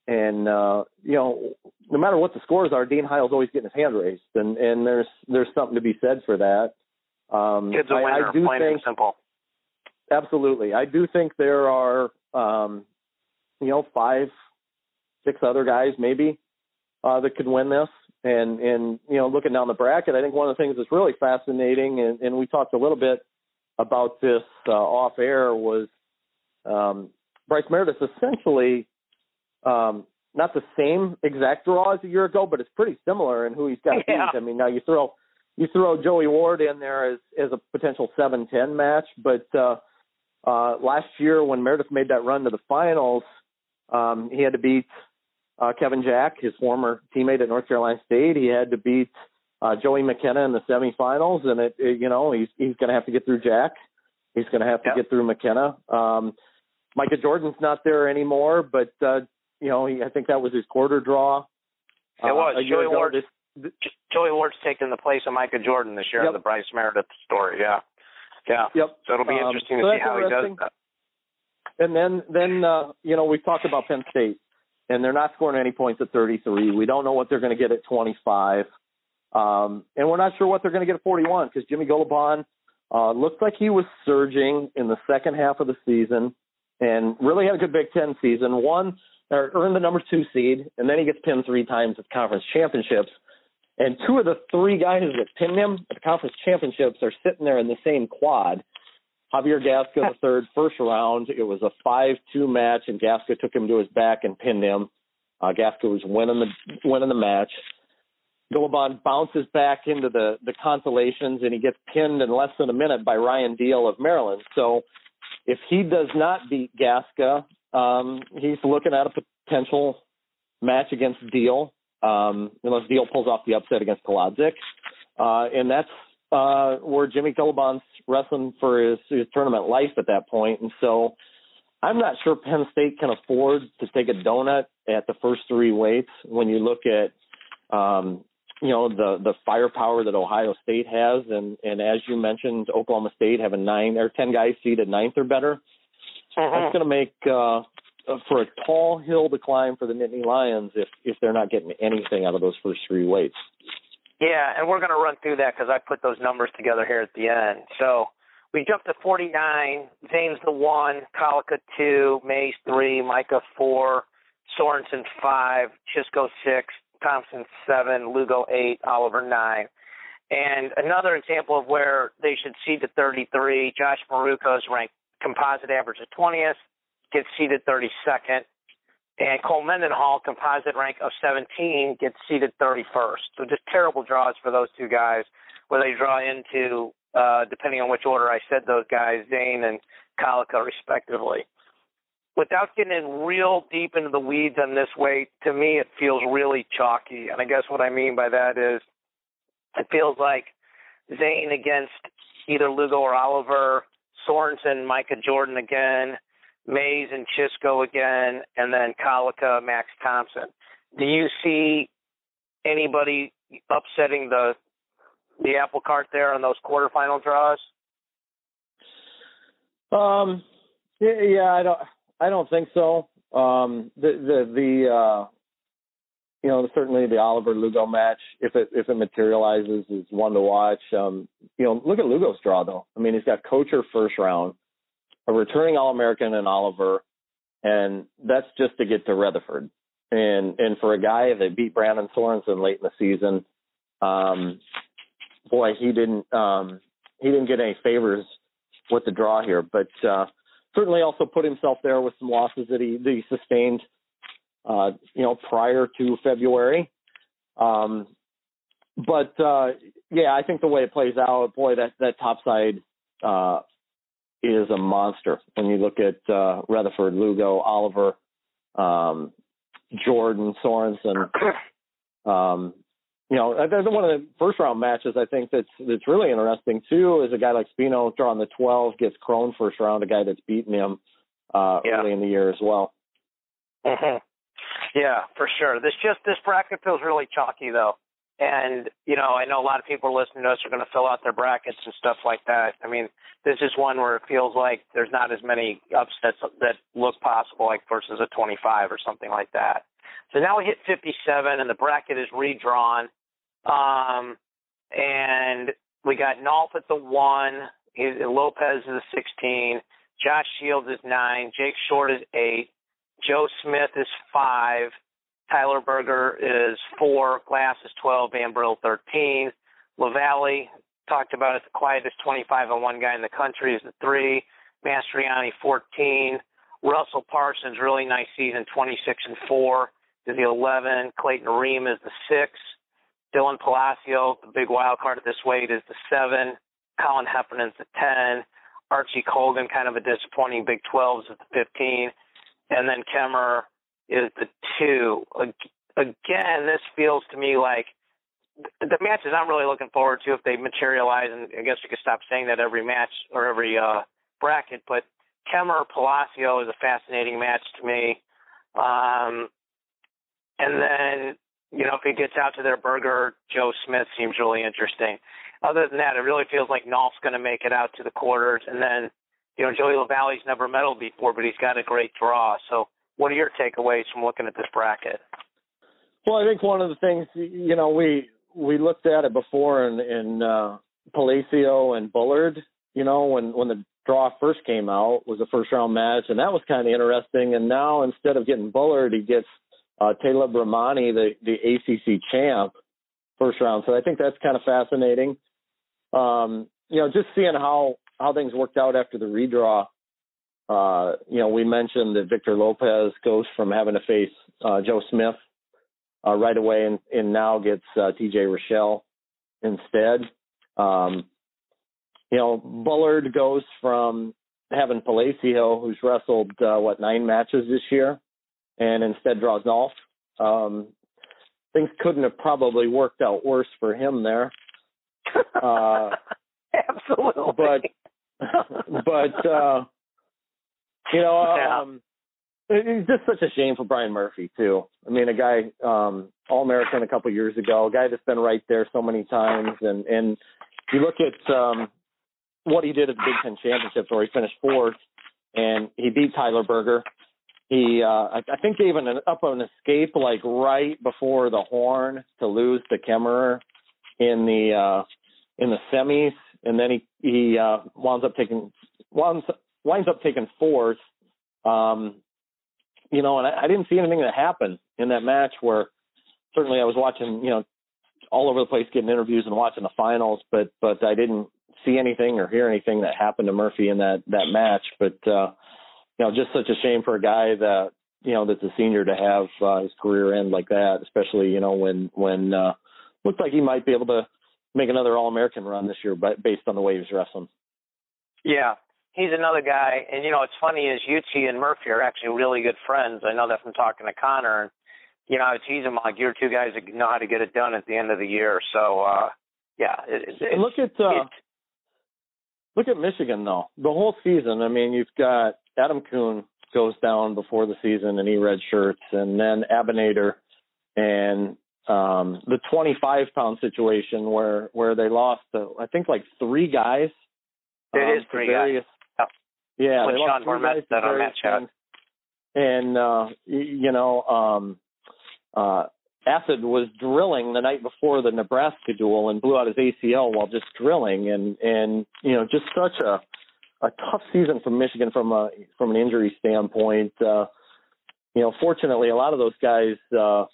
and, uh, you know, no matter what the scores are, Dean Heil's always getting his hand raised and, and there's, there's something to be said for that. Um, Kid's a I, winner, I do plain think, and simple. Absolutely. I do think there are, um, you know, five, six other guys maybe uh, that could win this. And, and, you know, looking down the bracket, I think one of the things that's really fascinating, and, and we talked a little bit about this uh, off air, was um, Bryce Meredith essentially um, not the same exact draw as a year ago, but it's pretty similar in who he's got Yeah. beat. I mean, now you throw you throw Joey Ward in there as as a potential seven ten match, but uh, uh, last year when Meredith made that run to the finals, um, he had to beat uh, Kevin Jack, his former teammate at North Carolina State. He had to beat uh, Joey McKenna in the semifinals, and it, it you know he's he's going to have to get through Jack. He's going to have to Yep. get through McKenna. Um, Micah Jordan's not there anymore, but uh, you know he, I think that was his quarter draw. It uh, was. Joey. Ward- This, Joey Ward's taking the place of Micah Jordan this year Yep. in the Bryce Meredith story. Yeah. Yeah. yep. So it'll be Um, interesting so to see how he does that. And then, then uh, you know, we've talked about Penn State, and they're not scoring any points at 33. We don't know what they're going to get at 25, um, and we're not sure what they're going to get at 41 because Jimmy Gulibon uh, looked like he was surging in the second half of the season, and really had a good Big Ten season. Won or earned the number two seed, and then he gets pinned three times at conference championships. And two of the three guys that pinned him at the conference championships are sitting there in the same quad. Javier Gasca the third, first round. It was a five-two match, and Gasca took him to his back and pinned him. Uh, Gasca was winning the winning the match. Gulibon bounces back into the the consolations, and he gets pinned in less than a minute by Ryan Diehl of Maryland. So, if he does not beat Gasca, um, he's looking at a potential match against Diehl, um, unless Diehl pulls off the upset against Kolodzik. Uh, and that's uh, where Jimmy Gulibon's wrestling for his, his tournament life at that point. And so I'm not sure Penn State can afford to take a donut at the first three weights when you look at, um, you know, the, the firepower that Ohio State has. And, and as you mentioned, Oklahoma State having nine or 10 guys seated ninth or better. Mhm. That's going to make, uh, Uh, for a tall hill to climb for the Nittany Lions if, if they're not getting anything out of those first three weights. Yeah, and we're going to run through that because I put those numbers together here at the end. So we jumped to 49. Zain's the one, Collica two, Mays three, Micah four, Sorensen five, Chisco six, Thompson seven, Lugo eight, Oliver nine. And another example of where they should see the 33, Josh Maruka is ranked composite average of 20th, gets seated 32nd. And Cole Mendenhall, composite rank of 17, gets seated 31st. So just terrible draws for those two guys, where they draw into, uh, depending on which order I said those guys, Zain and Collica, respectively. Without getting in real deep into the weeds on this weight, to me it feels really chalky. And I guess what I mean by that is it feels like Zain against either Lugo or Oliver, Sorensen, Micah Jordan again, Mays and Chisco again, and then Collica, Max Thompson. Do you see anybody upsetting the the apple cart there on those quarterfinal draws? Um, yeah, I don't, I don't think so. Um, the the the uh, you know certainly the Oliver Lugo match, if it if it materializes, is one to watch. Um, you know, look at Lugo's draw though. I mean, he's got Kocher first round, a returning All American in Oliver, and that's just to get to Retherford. And and for a guy that beat Brandon Sorensen late in the season, um, boy, he didn't um, he didn't get any favors with the draw here, but uh, certainly also put himself there with some losses that he, that he sustained, uh, you know, prior to February. Um, but uh, yeah, I think the way it plays out, boy, that that top side uh, is a monster. When you look at uh, Retherford, Lugo, Oliver, um, Jordan, Sorensen, um, you know, one of the first round matches I think that's that's really interesting too is a guy like Spino drawing the 12 gets Krohn first round, a guy that's beaten him uh, yeah. early in the year as well. Mm-hmm. Yeah, for sure. This just this bracket feels really chalky though. And, you know, I know a lot of people listening to us are going to fill out their brackets and stuff like that. I mean, this is one where it feels like there's not as many upsets that look possible, like versus a 25 or something like that. So now we hit 57 and the bracket is redrawn. Um, and we got Nolf at the one, Lopez is the 16, Josh Shields is nine, Jake Short is eight, Joe Smith is five, Tyler Berger is four, Glass is 12, Van Brill 13, Lavallee talked about it, the quietest 25 and one guy in the country is the three, Mastriani 14, Russell Parsons really nice season 26 and four is the 11, Clayton Ream is the six, Dylan Palacio, the big wild card at this weight, is the seven, Colin Heffernan's the 10, Archie Colgan, kind of a disappointing Big 12, is the 15, and then Kemerer is the two. Again, this feels to me like the matches I'm really looking forward to if they materialize, and I guess we could stop saying that every match or every uh, bracket, but Kemerer Palacio is a fascinating match to me. Um, and then, you know, if he gets out to their burger, Joe Smith seems really interesting. Other than that, it really feels like Nolf's going to make it out to the quarters. And then, you know, Joey Lavallee's never medaled before, but he's got a great draw. So what are your takeaways from looking at this bracket? Well, I think one of the things you know we we looked at it before in in uh, Palacio and Bullard. You know when when the draw first came out was a first round match, and that was kind of interesting. And now instead of getting Bullard, he gets uh, Talib Rahmani, the the ACC champ, first round. So I think that's kind of fascinating. Um, you know, just seeing how how things worked out after the redraw uh, you know, we mentioned that Victor Lopez goes from having to face uh, Joe Smith uh, right away and, and now gets uh, TJ Rochelle instead. Um, you know, Bullard goes from having Palacio, who's wrestled, uh, what, nine matches this year, and instead draws Nolf. Um, things couldn't have probably worked out worse for him there. Uh, Absolutely. But, but, uh, you know, yeah. um, it's just such a shame for Brian Murphy too. I mean, a guy um, All American a couple years ago, a guy that's been right there so many times, and and you look at um, what he did at the Big Ten Championships, where he finished fourth, and he beat Tyler Berger. He, uh, I, I think, gave an up an escape like right before the horn to lose to Kemerer in the uh, in the semis, and then he he uh, winds up taking winds winds up taking fourth. Um, you know, and I, I didn't see anything that happened in that match where certainly I was watching, you know, all over the place getting interviews and watching the finals, but but I didn't see anything or hear anything that happened to Murphy in that that match. But uh, you know, just such a shame for a guy that you know that's a senior to have uh, his career end like that, especially you know when when uh, looked like he might be able to make another All American run this year, but based on the way he was wrestling. Yeah, he's another guy. And you know, it's funny is Youtsey and Murphy are actually really good friends. I know that from talking to Conor. And you know, I tease him like you're two guys that know how to get it done at the end of the year. So uh yeah, it, it, look at uh, it, look at Michigan though. The whole season. I mean, you've got Adam Coon goes down before the season and he red shirts, and then Abounader and um the 25 pound situation where where they lost uh, I think like three guys. It um, is three various, yeah, when Sean Bormet said on that chat. And uh, you know, um, uh, Acid was drilling the night before the Nebraska duel and blew out his ACL while just drilling, and and you know, just such a a tough season for Michigan from a from an injury standpoint. Uh, you know, fortunately, a lot of those guys uh,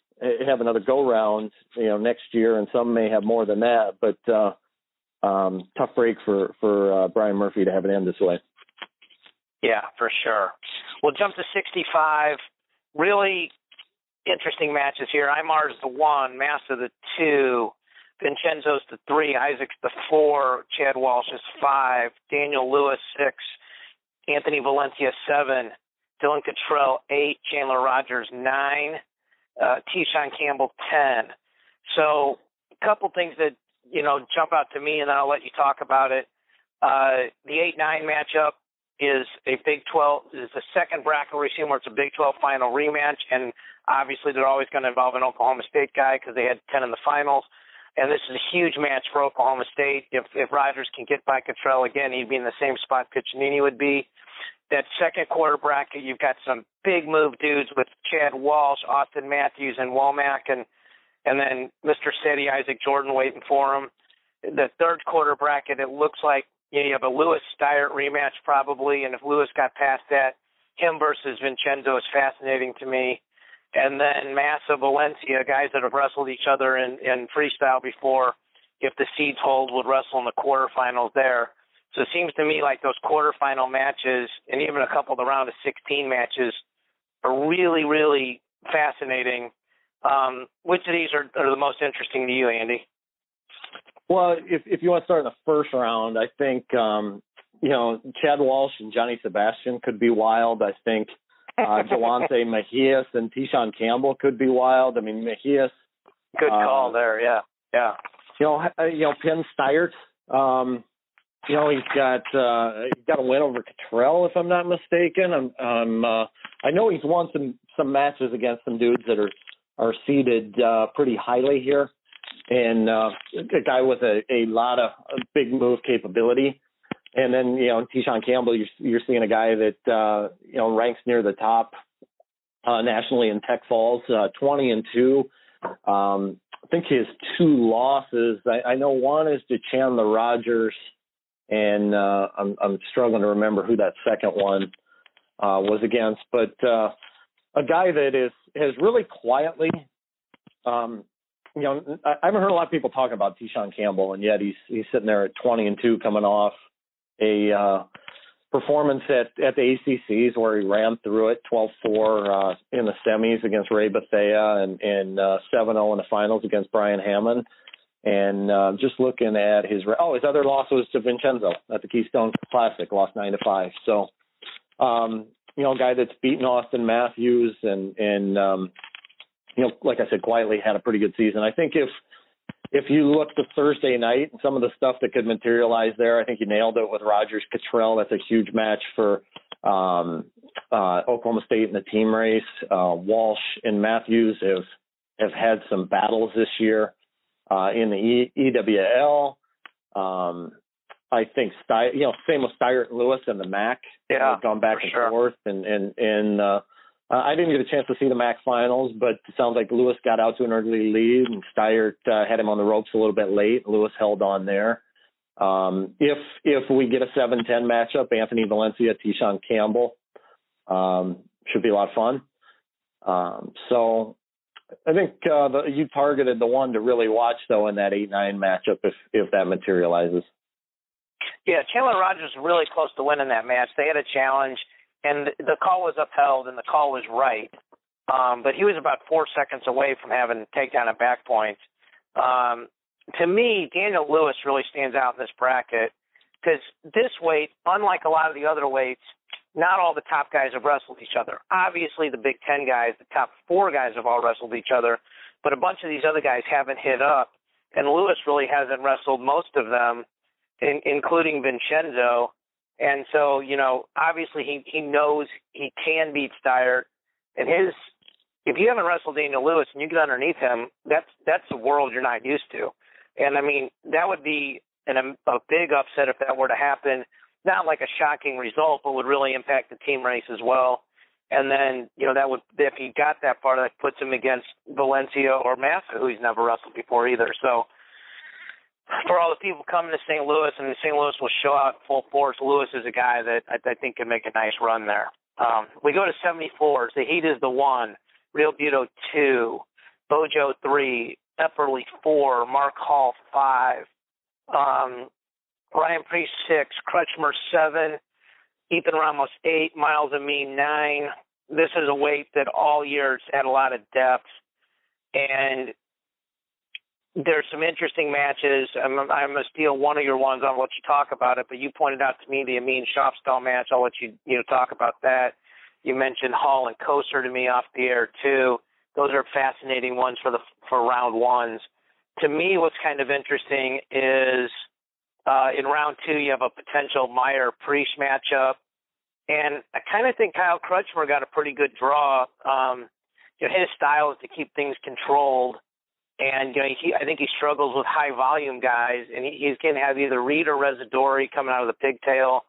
have another go round, you know, next year, and some may have more than that. But uh, um, tough break for for uh, Brian Murphy to have it end this way. Yeah, for sure. We'll jump to 65. Really interesting matches here. Imar's the one, Massa the two, Vincenzo's the three, Isaac's the four, Chad Walsh is five, Daniel Lewis six, Anthony Valencia seven, Dylan Cottrell eight, Chandler Rogers nine, uh, Tishawn Campbell ten. So a couple things that you know jump out to me, and then I'll let you talk about it. Uh, the eight nine matchup is a Big 12 is the second bracket we've seen where it's a Big 12 final rematch, and obviously they're always going to involve an Oklahoma State guy because they had 10 in the finals. And this is a huge match for Oklahoma State. If if Rogers can get by Cottrell again, he'd be in the same spot Piccininni would be. That second quarter bracket, you've got some big move dudes with Chad Walsh, Austin Matthews, and Womack, and and then Mr. Steady Isaac Jordan waiting for him. The third quarter bracket, it looks like you, know, you have a Lewis Steiert rematch probably, and if Lewis got past that, him versus Vincenzo is fascinating to me. And then Massa Valencia, guys that have wrestled each other in, in freestyle before, if the seeds hold, would wrestle in the quarterfinals there. So it seems to me like those quarterfinal matches and even a couple of the round of 16 matches are really, really fascinating. Um, which of these are, are the most interesting to you, Andy? Well, if if you want to start in the first round, I think um, you know Chad Walsh and Johnny Sebastian could be wild. I think uh, Jelonte Mejias and Tishawn Campbell could be wild. I mean Mejias. Good call uh, there. Yeah, yeah. You know, uh, you know Penn Steiert. Um, you know he's got uh, he's got a win over Cottrell if I'm not mistaken. I'm, I'm uh, I know he's won some some matches against some dudes that are are seeded uh, pretty highly here and uh, a guy with a, a lot of big move capability. And then you know Tishawn Campbell, you're, you're seeing a guy that uh, you know ranks near the top uh, nationally in Tech Falls, uh, 20 and two. Um, I think his two losses. I, I know one is to Chandler Rogers, and uh, I'm, I'm struggling to remember who that second one uh, was against. But uh, a guy that is has really quietly um, you know, I haven't heard a lot of people talking about Tishawn Campbell, and yet he's he's sitting there at 20 and two, coming off a uh, performance at at the ACCs where he ran through it 12-4 uh, in the semis against Ray Bethea and and uh, 7-0 in the finals against Brian Hammond. And uh, just looking at his oh his other loss was to Vincenzo at the Keystone Classic, lost nine to five. So, um, you know, a guy that's beaten Austin Matthews and and um, you know, like I said, quietly had a pretty good season. I think if if you look to Thursday night and some of the stuff that could materialize there, I think you nailed it with Rogers Cottrell. That's a huge match for um, uh, Oklahoma State in the team race. Uh, Walsh and Matthews have have had some battles this year uh, in the e- EWL. Um, I think Sty, you know, same with Steiert and Lewis and the MAC. Yeah, have gone back and sure. forth, and and and uh, uh, I didn't get a chance to see the MAC finals, but it sounds like Lewis got out to an early lead and Steiert uh, had him on the ropes a little bit late. Lewis held on there. Um, if if we get a 7-10 matchup, Anthony Valencia, Tishawn Campbell um, should be a lot of fun. Um, so I think uh, the, you targeted the one to really watch though in that 8-9 matchup if if that materializes. Yeah, Chandler Rogers was really close to winning that match. They had a challenge and the call was upheld and the call was right. Um, but he was about four seconds away from having takedown at back points. Um, to me, Daniel Lewis really stands out in this bracket because this weight, unlike a lot of the other weights, not all the top guys have wrestled each other. Obviously, the Big Ten guys, the top four guys have all wrestled each other, but a bunch of these other guys haven't hit up. And Lewis really hasn't wrestled most of them, in, including Vincenzo. And so, you know, obviously he he knows he can beat Steiert, and his if you haven't wrestled Daniel Lewis and you get underneath him, that's that's a world you're not used to. And I mean, that would be an, um, a big upset if that were to happen. Not like a shocking result, but would really impact the team race as well. And then, you know, that would if he got that far, that puts him against Valencia or Massa, who he's never wrestled before either. So for all the people coming to St. Louis, and St. Louis will show out full force. Lewis is a guy that I, I think can make a nice run there. Um, we go to 74s. Zahid is the one. Realbuto two. Bojo three. Epperly four. Mark Hall five. Um, Ryan Preisch six. Crutchmer seven. Ethan Ramos eight. Myles Amine nine. This is a weight that all years had a lot of depth. And there's some interesting matches. I'm, I'm going to steal one of your ones. I'll let you talk about it. But you pointed out to me the Amine Schafstall match. I'll let you you know talk about that. You mentioned Hall and Kocur to me off the air too. Those are fascinating ones for the for round ones. To me, what's kind of interesting is uh, in round two you have a potential Meyer Preisch matchup, and I kind of think Kyle Crutchmer got a pretty good draw. Um, you know, his style is to keep things controlled and you know, he, I think he struggles with high volume guys, and he, he's going to have either Reed or Residori coming out of the pigtail,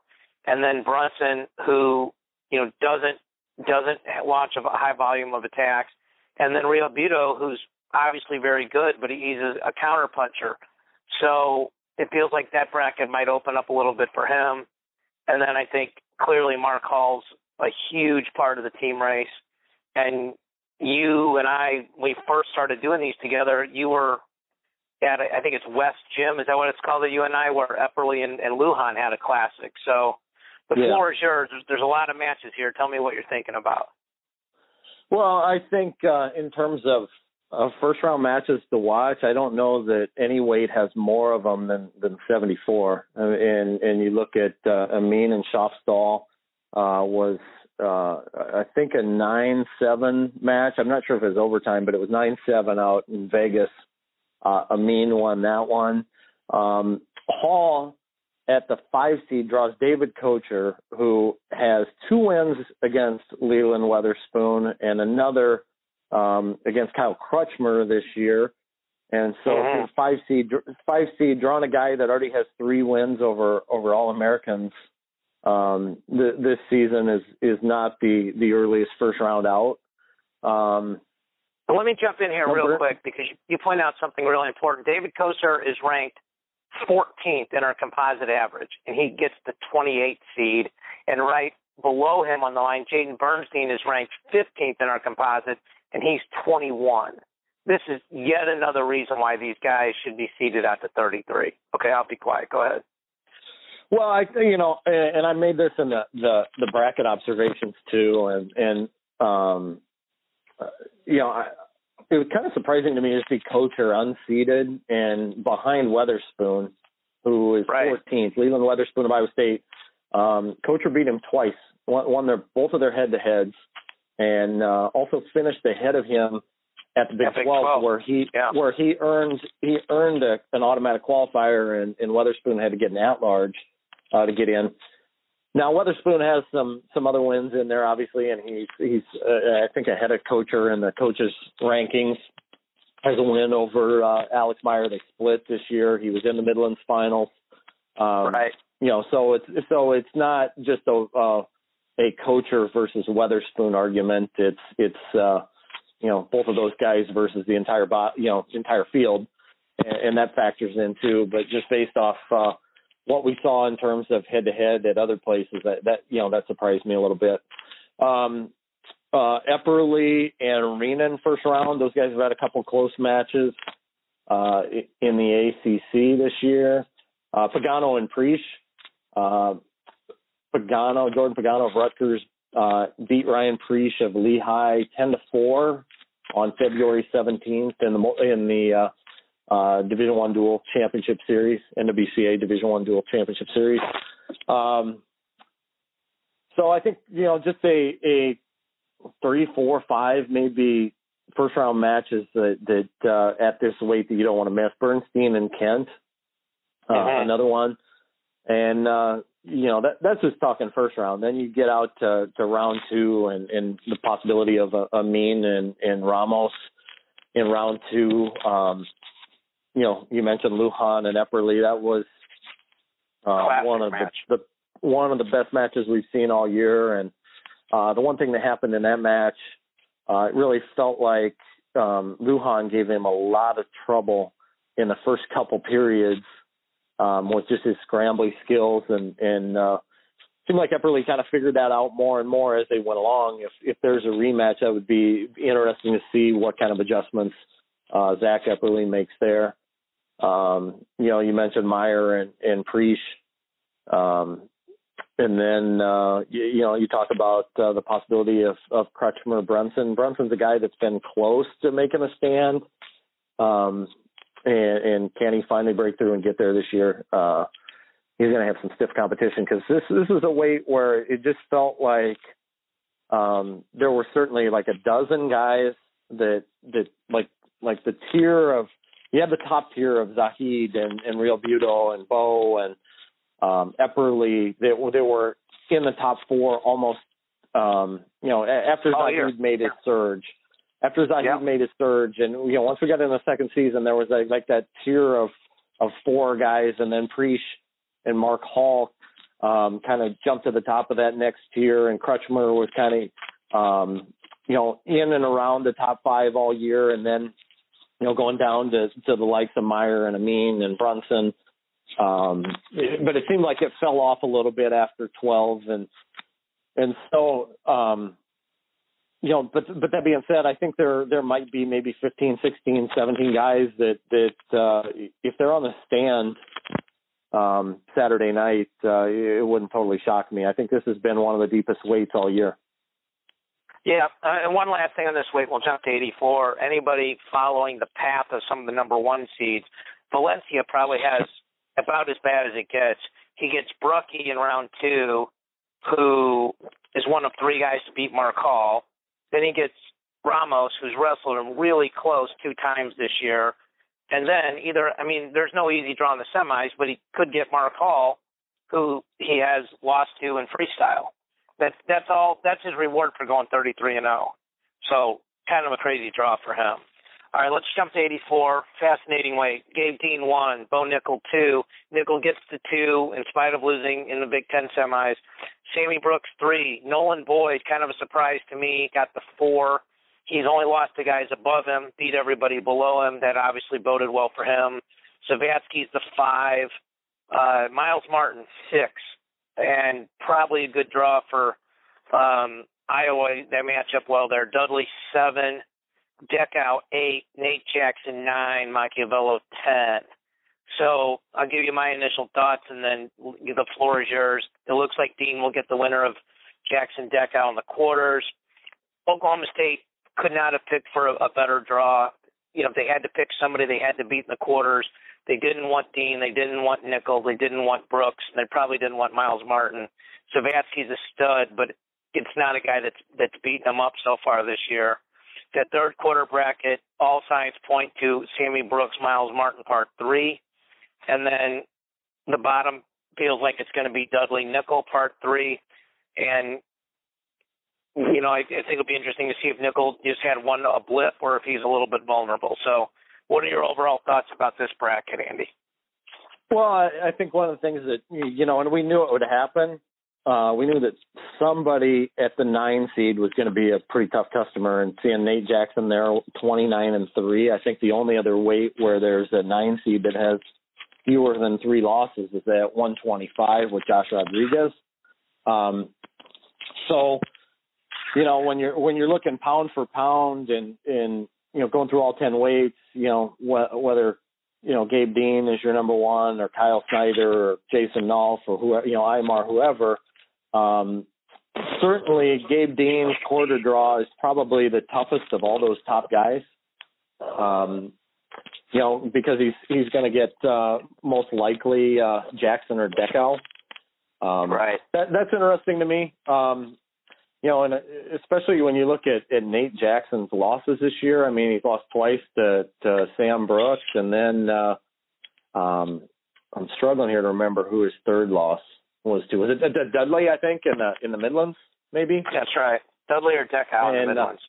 and then Brunson, who you know doesn't doesn't launch a high volume of attacks, and then Realbuto, who's obviously very good, but he's a, a counter puncher. So it feels like that bracket might open up a little bit for him. And then I think clearly Mark Hall's a huge part of the team race, and you and I, we first started doing these together, you were at, I think it's West Gym. Is that what it's called that you and I were Epperly and, and Lujan had a classic. So the yeah. floor is yours. There's, there's a lot of matches here. Tell me what you're thinking about. Well, I think uh, in terms of uh, first round matches to watch, I don't know that any weight has more of them than than 74. And and you look at uh, Amine and Schafstall uh, was uh, I think a nine seven match. I'm not sure if it was overtime, but it was nine seven out in Vegas. Uh, Amine won that one. Um, Hall at the five seed draws David Kocur, who has two wins against Leland Weatherspoon and another um, against Kyle Crutchmer this year. And so mm-hmm. five seed five seed drawing a guy that already has three wins over over all Americans um, th- this season is is not the the earliest first round out. Um, let me jump in here real quick because you, you point out something really important. David Kocur is ranked 14th in our composite average, and he gets the 28th seed. And right below him on the line, Jaden Bernstein is ranked 15th in our composite, and he's 21. This is yet another reason why these guys should be seated at the 33. Okay, I'll be quiet. Go ahead. Well, I you know, and I made this in the the, the bracket observations too, and and um, uh, you know, I, it was kind of surprising to me to see Kocur unseated and behind Weatherspoon, who is right. 14th. Leland Weatherspoon of Iowa State. Um, Kocur beat him twice. Won, won their both of their head to heads, and uh, also finished ahead of him at the Big, Big 12, 12, where he yeah. where he earned he earned a, an automatic qualifier, and, and Weatherspoon had to get an at large uh, to get in. Now Weatherspoon has some some other wins in there, obviously, and he's he's uh, I think ahead of Kocur in the coaches rankings. Has a win over uh, Alex Meyer. They split this year. He was in the Midlands finals. Um, right. You know, so it's so it's not just a uh, a Kocur versus Weatherspoon argument. It's it's uh, you know both of those guys versus the entire bo- you know entire field, and, and that factors in too. But just based off uh, what we saw in terms of head to head at other places that that you know that surprised me a little bit. Um, uh, Epperly and Reenan first round; those guys have had a couple close matches uh, in the ACC this year. Uh, Pagano and Preisch. Uh, Pagano, Jordan Pagano of Rutgers uh, beat Ryan Preisch of Lehigh ten to four on February 17th in the in the uh, uh, Division One Dual Championship Series, NWCA Division One Dual Championship Series. Um, so I think you know just a a three, four, five, maybe first round matches that that uh, at this weight that you don't want to miss. Bernstein and Kent, uh, mm-hmm. another one, and uh, you know that that's just talking first round. Then you get out to, to round two and, and the possibility of a, mean and, and Ramos in round two. Um, you know, you mentioned Lujan and Epperly. That was uh, one of the, the one of the best matches we've seen all year. And uh, the one thing that happened in that match, uh, it really felt like um, Lujan gave him a lot of trouble in the first couple periods um, with just his scrambling skills and and uh, seemed like Epperly kind of figured that out more and more as they went along. If if there's a rematch, that would be interesting to see what kind of adjustments uh, Zach Epperly makes there. Um, you know, you mentioned Meyer and, and. Um, and then, uh, you, you, know, you talk about uh, the possibility of, of Crutchmer Brunson. Brunson's a guy that's been close to making a stand. Um, and, and can he finally break through and get there this year? Uh, he's going to have some stiff competition because this this is a weight where it just felt like um, there were certainly like a dozen guys that that like like the tier of you had the top tier of Zahid and, and Realbuto and Bo and um, Epperly. They, were they were in the top four almost um, you know after oh, Zahid made his surge. After Zahid Yeah. made his surge and you know once we got in the second season there was like, like that tier of of four guys and then Preisch and Mark Hall um, kind of jumped to the top of that next tier and Crutchmer was kind of um, you know in and around the top five all year. And then you know going down to to the likes of Meyer and Amine and Brunson um, but it seemed like it fell off a little bit after 12 and and so um, you know, but but that being said, I think there there might be maybe 15, 16, 17 guys that that uh, if they're on the stand um, Saturday night, uh, it wouldn't totally shock me. I think this has been one of the deepest weights all year. Yeah, uh, and one last thing on this weight, we'll jump to 84. Anybody following the path of some of the number one seeds, Valencia probably has about as bad as it gets. He gets Brucky in round two, who is one of three guys to beat Mark Hall. Then he gets Ramos, who's wrestled him really close two times this year. And then either, I mean, there's no easy draw in the semis, but he could get Mark Hall, who he has lost to in freestyle. That's that's all. That's his reward for going 33 and 0. So kind of a crazy draw for him. All right, let's jump to 84. Fascinating way. Gabe Dean one, Bo Nickal two. Nickal gets to two in spite of losing in the Big Ten semis. Sammy Brooks three. Nolan Boyd, kind of a surprise to me, got the four. He's only lost to guys above him, beat everybody below him. That obviously boded well for him. Zavatsky's the five. Uh, Myles Martin six, and probably a good draw for um, Iowa. That match up well there. Dudley seven. Deckow eight, Nate Jackson nine, Machiavello ten. So I'll give you my initial thoughts, and then the floor is yours. It looks like Dean will get the winner of Jackson Deckow in the quarters. Oklahoma State could not have picked for a, a better draw. You know, if they had to pick somebody they had to beat in the quarters, they didn't want Dean, they didn't want Nickal, they didn't want Brooks, they probably didn't want Myles Martin. Zavatsky's a stud, but it's not a guy that's that's beaten them up so far this year that third quarter bracket, all signs point to Sammy Brooks, Myles Martin, part three. And then the bottom feels like it's going to be Dudley Nickal, part three. And, you know, I, I think it'll be interesting to see if Nickal just had one a blip or if he's a little bit vulnerable. So, what are your overall thoughts about this bracket, Andy? Well, I, think one of the things that you know, and we knew it would happen. Uh, we knew that somebody at the nine seed was going to be a pretty tough customer, and seeing Nate Jackson there, twenty nine and three. I think the only other weight where there's a nine seed that has fewer than three losses is at one twenty five with Josh Rodriguez. Um, so, you know, when you're when you're looking pound for pound and and you know going through all ten weights, you know wh- whether you know Gabe Dean is your number one or Kyle Snyder or Jason Nolf or whoever you know Imar whoever. Um, certainly, Gabe Dean's quarter draw is probably the toughest of all those top guys. Um, you know, because he's he's going to get uh, most likely uh, Jackson or Deckow. Um, Right. That that's interesting to me. Um, you know, and especially when you look at, at Nate Jackson's losses this year. I mean, he's lost twice to to Sam Brooks, and then uh, um, I'm struggling here to remember who his third loss was to. Was it D- Dudley? I think in the in the Midlands, maybe. That's right. Dudley or Deckow in the And, uh, Midlands.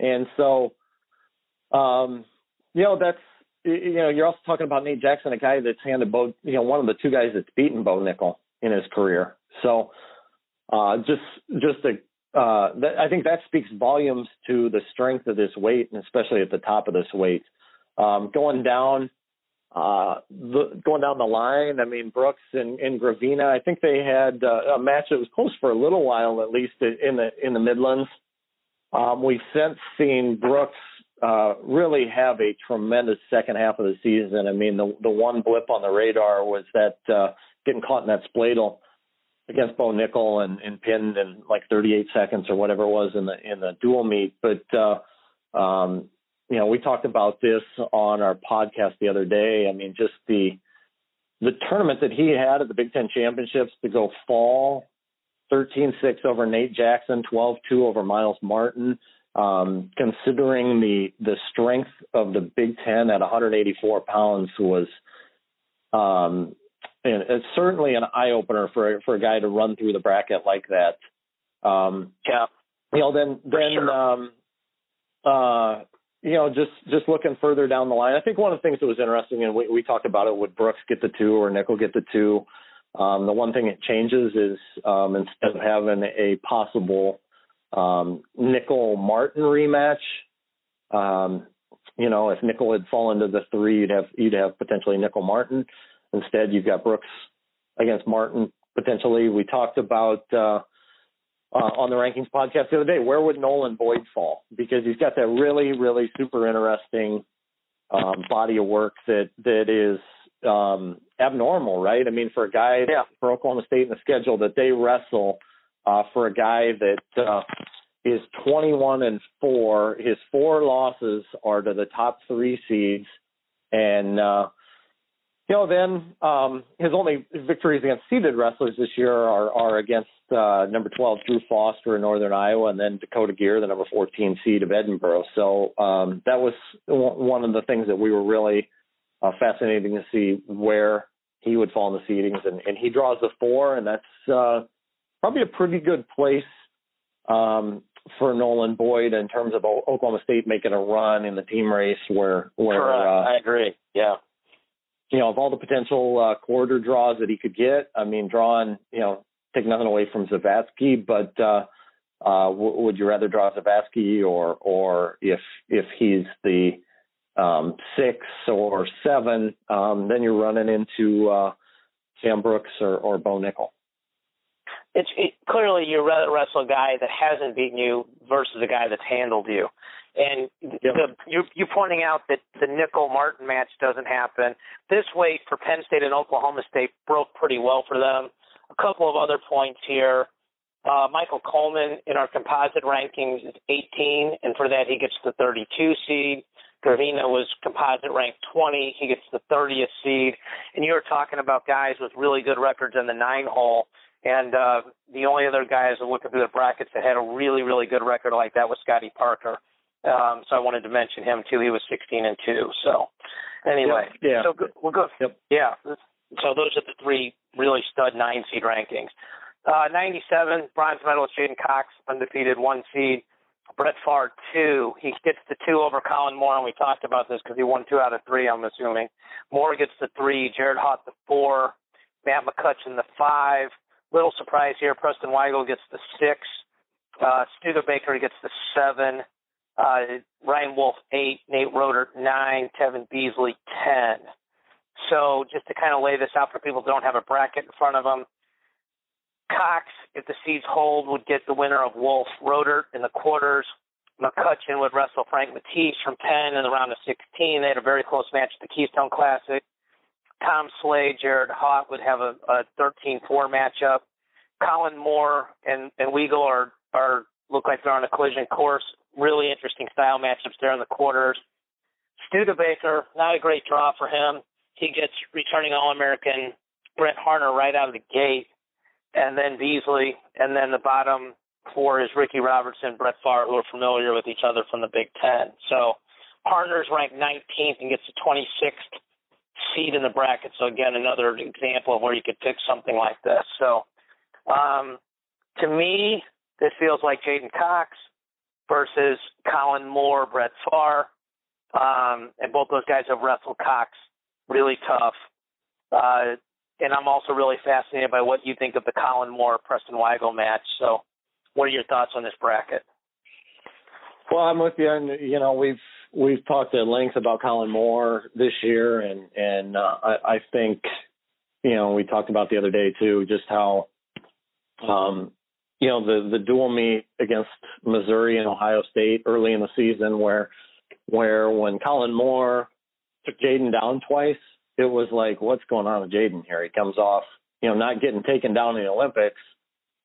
And so, um, you know, that's you know, you're also talking about Nate Jackson, a guy that's handed Bo, you know, one of the two guys that's beaten Bo Nickal in his career. So, uh, just just a, uh, that, I think that speaks volumes to the strength of this weight, and especially at the top of this weight. Um, going down, uh, the, going down the line, I mean Brooks and, and Gravina. I think they had uh, a match that was close for a little while, at least in the in the Midlands. Um, we've since seen Brooks uh, really have a tremendous second half of the season. I mean, the the one blip on the radar was that uh, getting caught in that spladle against Bo Nickal and, and pinned in like 38 seconds or whatever it was in the in the dual meet. But uh, um, you know, we talked about this on our podcast the other day. I mean, just the the tournament that he had at the Big Ten Championships to go fall 13-6 over Nate Jackson, 12-2 over Myles Martin. Um, considering the the strength of the Big Ten at 184 pounds was, um, and it's certainly an eye opener for for a guy to run through the bracket like that. Um, yeah, you know, then then sure. um, uh, you know, just just looking further down the line, I think one of the things that was interesting, and we, we talked about it, would Brooks get the two or Nickal get the two? Um, the one thing it changes is um, instead of having a possible um, Nickal Martin rematch, um, you know, if Nickal had fallen to the three, you'd have you'd have potentially Nickal Martin. Instead, you've got Brooks against Martin potentially. We talked about uh, uh, on the rankings podcast the other day. Where would Nolan Boyd fall? Because he's got that really, really super interesting um, body of work that that is um, abnormal, right? I mean, for a guy yeah. for Oklahoma State in the schedule that they wrestle uh, for a guy that uh, is 21 and four. His four losses are to the top three seeds, and uh, you know, then um, his only victories against seeded wrestlers this year are, are against uh, number 12 Drew Foster in Northern Iowa, and then Dakota Geer, the number 14 seed of Edinboro. So um, that was one of the things that we were really uh, fascinating to see where he would fall in the seedings, and, and he draws the four, and that's uh, probably a pretty good place um, for Nolan Boyd in terms of Oklahoma State making a run in the team race. Where where uh, I agree, yeah you know, of all the potential uh, quarter draws that he could get, I mean, drawing, you know, take nothing away from Zavatsky, but uh, uh, w- would you rather draw Zavatsky or or if if he's the um, six or seven, um, then you're running into uh, Sam Brooks or, or Bo Nickal. It's it, clearly you wrestle a guy that hasn't beaten you versus a guy that's handled you. And yep. the, you you pointing out that the Nickal Martin match doesn't happen. This weight for Penn State and Oklahoma State broke pretty well for them. A couple of other points here. Uh, Michael Coleman in our composite rankings is 18, and for that he gets the 32 seed. Gravina was composite ranked 20. He gets the 30th seed. And you were talking about guys with really good records in the nine hole. And uh, the only other guys looking through the brackets that had a really, really good record like that was Scotty Parker. Um, so I wanted to mention him too. He was 16 and two. So anyway, yeah. So good. We'll. Yep. Yeah. So those are the three really stud nine seed rankings. Uh, 97 bronze medalist J'den Cox, undefeated one seed. Brett Pfarr two. He gets the two over Kollin Moore, and we talked about this because he won two out of three. I'm assuming Moore gets the three. Jared Haught the four. Matt McCutcheon the five. Little surprise here. Preston Weigel gets the six. Uh, Studebaker gets the seven uh, Ryan Wolf eight, Nate Rotert nine, Tevin Beasley ten. So just to kind of lay this out for people who don't have a bracket in front of them, Cox, if the seeds hold, would get the winner of Wolf Roeder in the quarters. McCutcheon would wrestle Frank Matisse from Penn in the round of 16. They had a very close match at the Keystone Classic. Tom Slade, Jared Haught would have a, a 13-4 matchup. Kollin Moore and, and Weigel are, are look like they're on a collision course really interesting style matchups there in the quarters. Studebaker, not a great draw for him. He gets returning All American Brett Harner right out of the gate, and then Beasley, and then the bottom four is Ricky Robertson, Brett Pfarr, who are familiar with each other from the Big Ten. So Harner's ranked 19th and gets the 26th seed in the bracket. So again, another example of where you could pick something like this. So um, to me, this feels like J'den Cox versus Kollin Moore, Brett Pfarr. Um, and both those guys have wrestled Cox really tough. Uh, and I'm also really fascinated by what you think of the Kollin Moore Preston Weigel match. So, what are your thoughts on this bracket? Well, I'm with you, and you know we've we've talked at length about Kollin Moore this year, and and uh, I, I think you know we talked about the other day too, just how um, you know, the the dual meet against Missouri and Ohio State early in the season, where where when Kollin Moore took J'den down twice, it was like, what's going on with J'den here? He comes off, you know, not getting taken down in the Olympics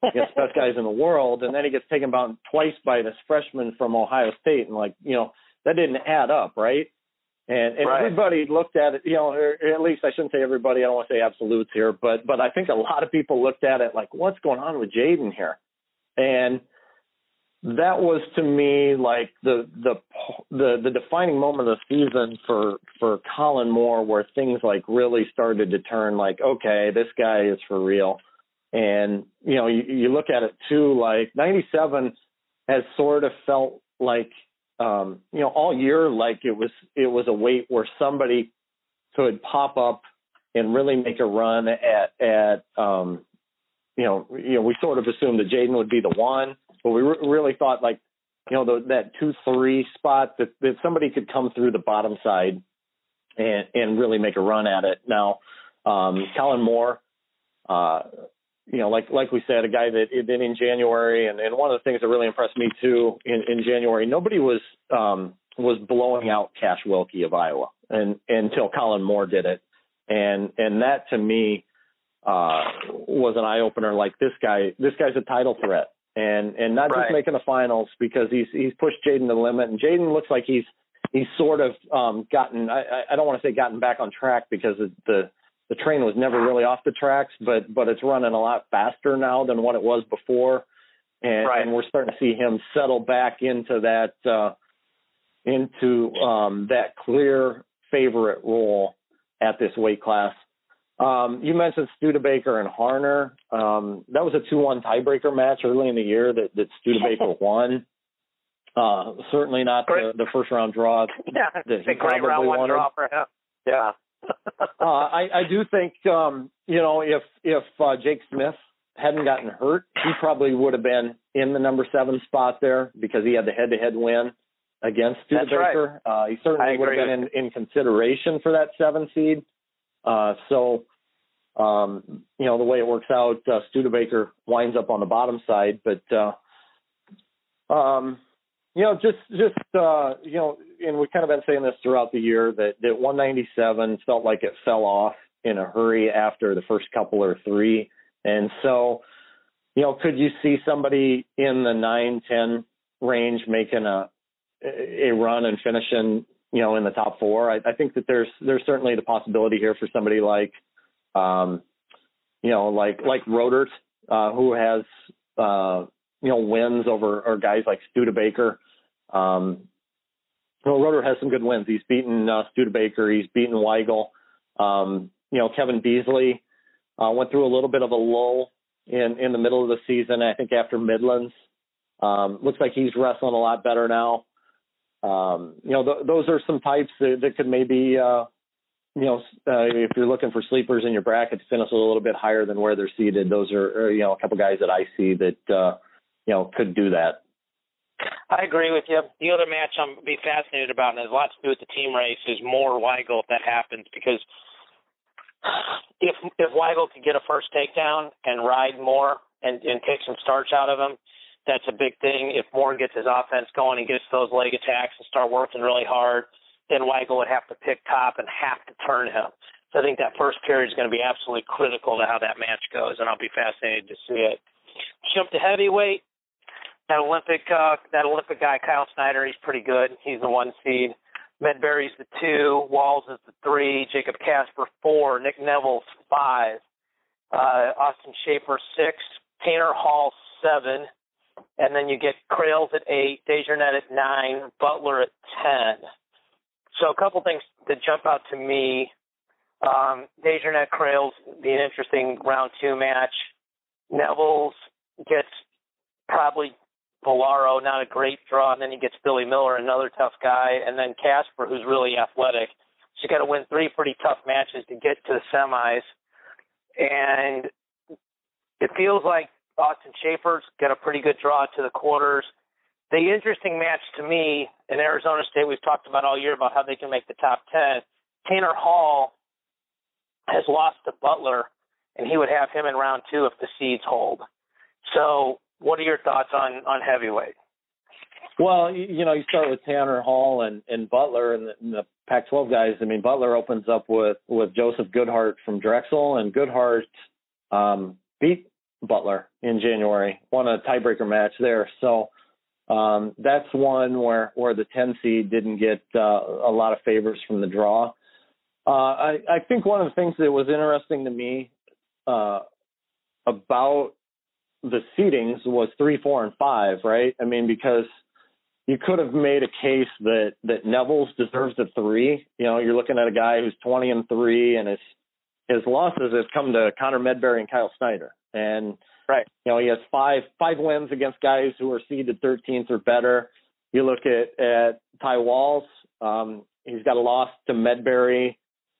against the best guys in the world, and then he gets taken down twice by this freshman from Ohio State, and like, you know, that didn't add up, right? And, and right. everybody looked at it, you know, or at least I shouldn't say everybody. I don't want to say absolutes here, but but I think a lot of people looked at it like, what's going on with J'den here? And that was to me like the the the the defining moment of the season for for Kollin Moore, where things like really started to turn. Like, okay, this guy is for real. And you know, you, you look at it too. Like '97 has sort of felt like um, you know all year like it was it was a wait where somebody could pop up and really make a run at at um, you know you know we sort of assumed that J'den would be the one but we re- really thought like, you know, the, that two three spot that, that somebody could come through the bottom side and and really make a run at it. Now, um, Kollin Moore, uh, you know, like like we said, a guy that then in January, and, and one of the things that really impressed me too in, in January, nobody was um, was blowing out Cash Wilcke of Iowa, and until Kollin Moore did it, and and that to me uh, was an eye opener. Like this guy, this guy's a title threat and and not right. just making the finals because he's he's pushed J'den to the limit, and J'den looks like he's he's sort of um, gotten I, I don't want to say gotten back on track because the the train was never really off the tracks, but but it's running a lot faster now than what it was before, and, right. and we're starting to see him settle back into that uh, into um, that clear favorite role at this weight class. Um, you mentioned Studebaker and Harner. Um, that was a 2-1 tiebreaker match early in the year that, that Studebaker won. Uh, certainly not the, the first round draw yeah, that he great probably round wanted. one draw for him. Yeah. uh, I, I do think, um, you know, if if uh, Jake Smith hadn't gotten hurt, he probably would have been in the number seven spot there because he had the head-to-head win against Studebaker. Right. Uh, he certainly would have been in, in consideration for that seven seed. Uh, so, um, you know, the way it works out, uh, Studebaker winds up on the bottom side, but, uh, um, you know, just, just, uh, you know, and we've kind of been saying this throughout the year that, that 197 felt like it fell off in a hurry after the first couple or three. And so, you know, could you see somebody in the nine, 10 range making a, a run and finishing you know, in the top four. I, I think that there's there's certainly the possibility here for somebody like, um, you know, like like Rotert, uh, who has uh, you know wins over or guys like Studebaker. Um, well, Rotert has some good wins. He's beaten uh, Studebaker. He's beaten Weigel. Um, you know, Kevin Beasley uh, went through a little bit of a lull in in the middle of the season. I think after Midlands, um, looks like he's wrestling a lot better now um, you know, th- those are some types that, that could maybe, uh, you know, uh, if you're looking for sleepers in your bracket to finish a little bit higher than where they're seated, those are, are you know, a couple guys that I see that, uh, you know, could do that. I agree with you. The other match I'm be fascinated about, and has a lot to do with the team race, is Moore Weigel if that happens, because if if Weigel could get a first takedown and ride Moore and and take some starch out of him, that's a big thing. If Moore gets his offense going and gets those leg attacks and start working really hard, then Weigel would have to pick top and have to turn him. So I think that first period is going to be absolutely critical to how that match goes, and I'll be fascinated to see it. Jump to heavyweight. That Olympic, uh, that Olympic guy, Kyle Snyder, he's pretty good. He's the one seed. Medbury's the two. Walz is the three. Jacob Kasper four. Nick Neville five. Uh, Austin Schaefer six. Tanner Hall seven and then you get Crails at eight, Desjardins at nine, Butler at ten. So a couple things that jump out to me. Um, Desjardins Crails be an interesting round two match. Nevills gets probably Bolaro, not a great draw, and then he gets Billy Miller, another tough guy, and then Kasper, who's really athletic. So you got to win three pretty tough matches to get to the semis, and it feels like Austin Schaefer's got a pretty good draw to the quarters. The interesting match to me in Arizona State, we've talked about all year about how they can make the top 10. Tanner Hall has lost to Butler, and he would have him in round two if the seeds hold. So, what are your thoughts on, on heavyweight? Well, you know, you start with Tanner Hall and, and Butler and the, and the Pac-12 guys. I mean, Butler opens up with, with Joseph Goodhart from Drexel, and Goodhart um, beat Butler in January, won a tiebreaker match there. So, Um, that's one where where the 10 seed didn't get uh, a lot of favors from the draw. Uh, I, I think one of the things that was interesting to me uh, about the seedings was three, four, and five, right? I mean, because you could have made a case that that Nevills deserves a three. You know, you're looking at a guy who's 20 and three, and his his losses have come to Connor Medbury and Kyle Snyder, and right, you know, he has five five wins against guys who are seeded 13th or better. You look at at Ty Walz, um, he's got a loss to Medbury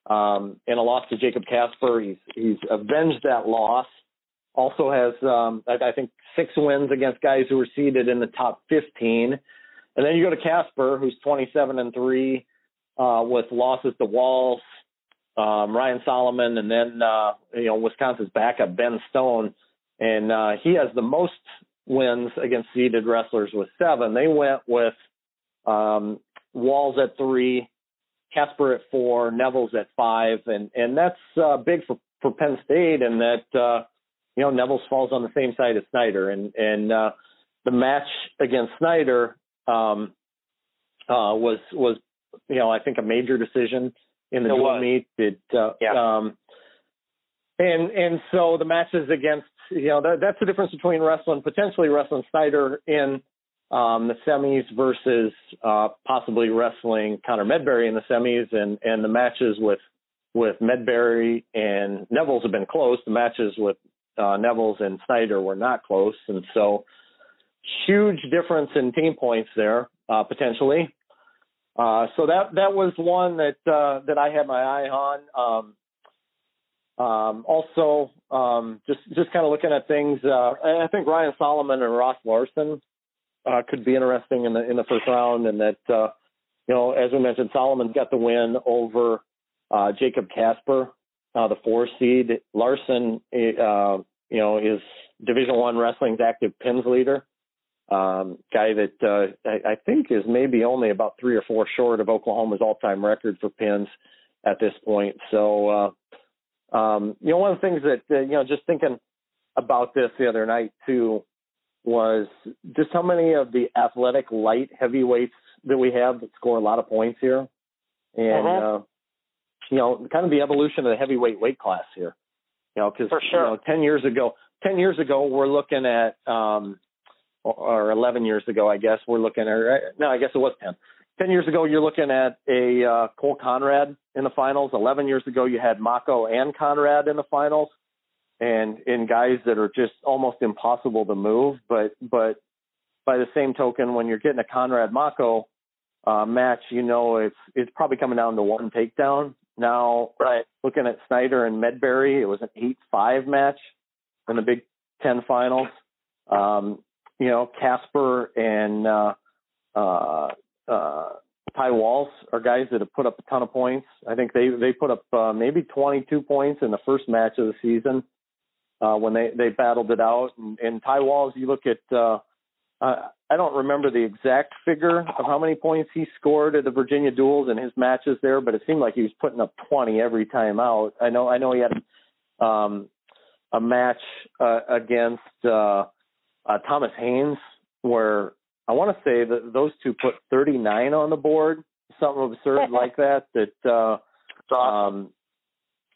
um, and a loss to Jacob Kasper. He's he's avenged that loss. Also has um, I, I think six wins against guys who were seeded in the top 15. And then you go to Kasper, who's 27 and three, uh, with losses to Walz, um, Ryan Solomon, and then uh, you know Wisconsin's backup Ben Stone, and uh, he has the most wins against seeded wrestlers with seven. They went with um, Walz at three, Kasper at four, Nevills at five, and and that's uh, big for for Penn State, and that uh, you know Nevills falls on the same side as Snyder, and and uh, the match against Snyder um, uh, was was you know I think a major decision in the dual meet. It uh, yeah. um, and and so the matches against you know that, that's the difference between wrestling potentially wrestling Snyder in um, the semis versus uh, possibly wrestling Connor Medbury in the semis and and the matches with with Medbury and Nevills have been close. The matches with uh, Nevills and Snyder were not close, and so huge difference in team points there uh, potentially. Uh, so that that was one that uh, that I had my eye on. Um, um, also, um, just just kind of looking at things. Uh, I think Ryan Solomon and Ross Larson uh, could be interesting in the in the first round, and that uh, you know, as we mentioned, Solomon's got the win over uh, Jacob Kasper, the four seed. Larson, uh, you know, is Division One wrestling's active pins leader um, guy that uh, I, I think is maybe only about three or four short of Oklahoma's all-time record for pins at this point. So, uh, um, you know, one of the things that uh, you know, just thinking about this the other night too, was just how many of the athletic light heavyweights that we have that score a lot of points here, and uh-huh. uh, you know, kind of the evolution of the heavyweight weight class here. You know, because sure. you know, ten years ago, ten years ago, we're looking at um, or 11 years ago, I guess we're looking at. No, I guess it was 10. 10 years ago, you're looking at a uh, Cole Konrad in the finals. 11 years ago, you had Mocco and Konrad in the finals, and in guys that are just almost impossible to move. But but by the same token, when you're getting a Konrad Mocco uh, match, you know it's it's probably coming down to one takedown. Now, right. looking at Snyder and Medbury, it was an eight-five match in the Big Ten finals. Um, you know, Kasper and uh, uh, uh, Ty Walz are guys that have put up a ton of points. I think they they put up uh, maybe 22 points in the first match of the season uh, when they they battled it out. And, and Ty Walz, you look at uh, uh, I don't remember the exact figure of how many points he scored at the Virginia duels in his matches there, but it seemed like he was putting up 20 every time out. I know I know he had um, a match uh, against. Uh, uh, Thomas Haynes, where I want to say that those two put 39 on the board, something absurd like that. That uh, um,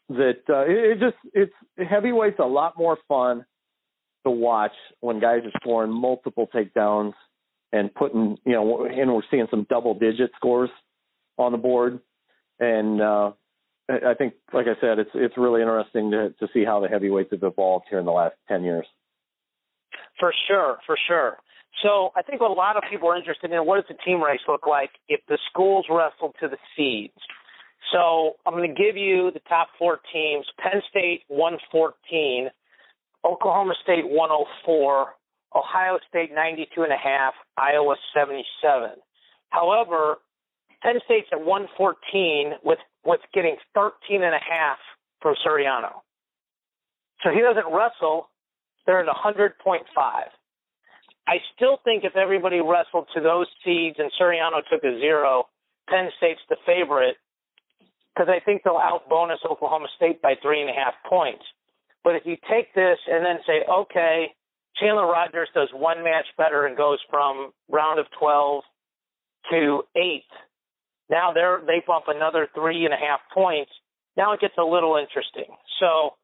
that uh, it, it just it's heavyweight's a lot more fun to watch when guys are scoring multiple takedowns and putting you know and we're seeing some double digit scores on the board and uh I think like I said it's it's really interesting to to see how the heavyweights have evolved here in the last 10 years. For sure, for sure. So I think what a lot of people are interested in, what does the team race look like if the schools wrestle to the seeds? So I'm going to give you the top four teams. Penn State 114, Oklahoma State 104, Ohio State 92 and a half, Iowa 77. However, Penn State's at 114 with with getting 13 and a half from Suriano. So he doesn't wrestle they're at 100.5. I still think if everybody wrestled to those seeds and Suriano took a zero, Penn State's the favorite because I think they'll out bonus Oklahoma State by three and a half points. But if you take this and then say, okay, Chandler Rogers does one match better and goes from round of 12 to eight, now they're they bump another three and a half points. Now it gets a little interesting. So,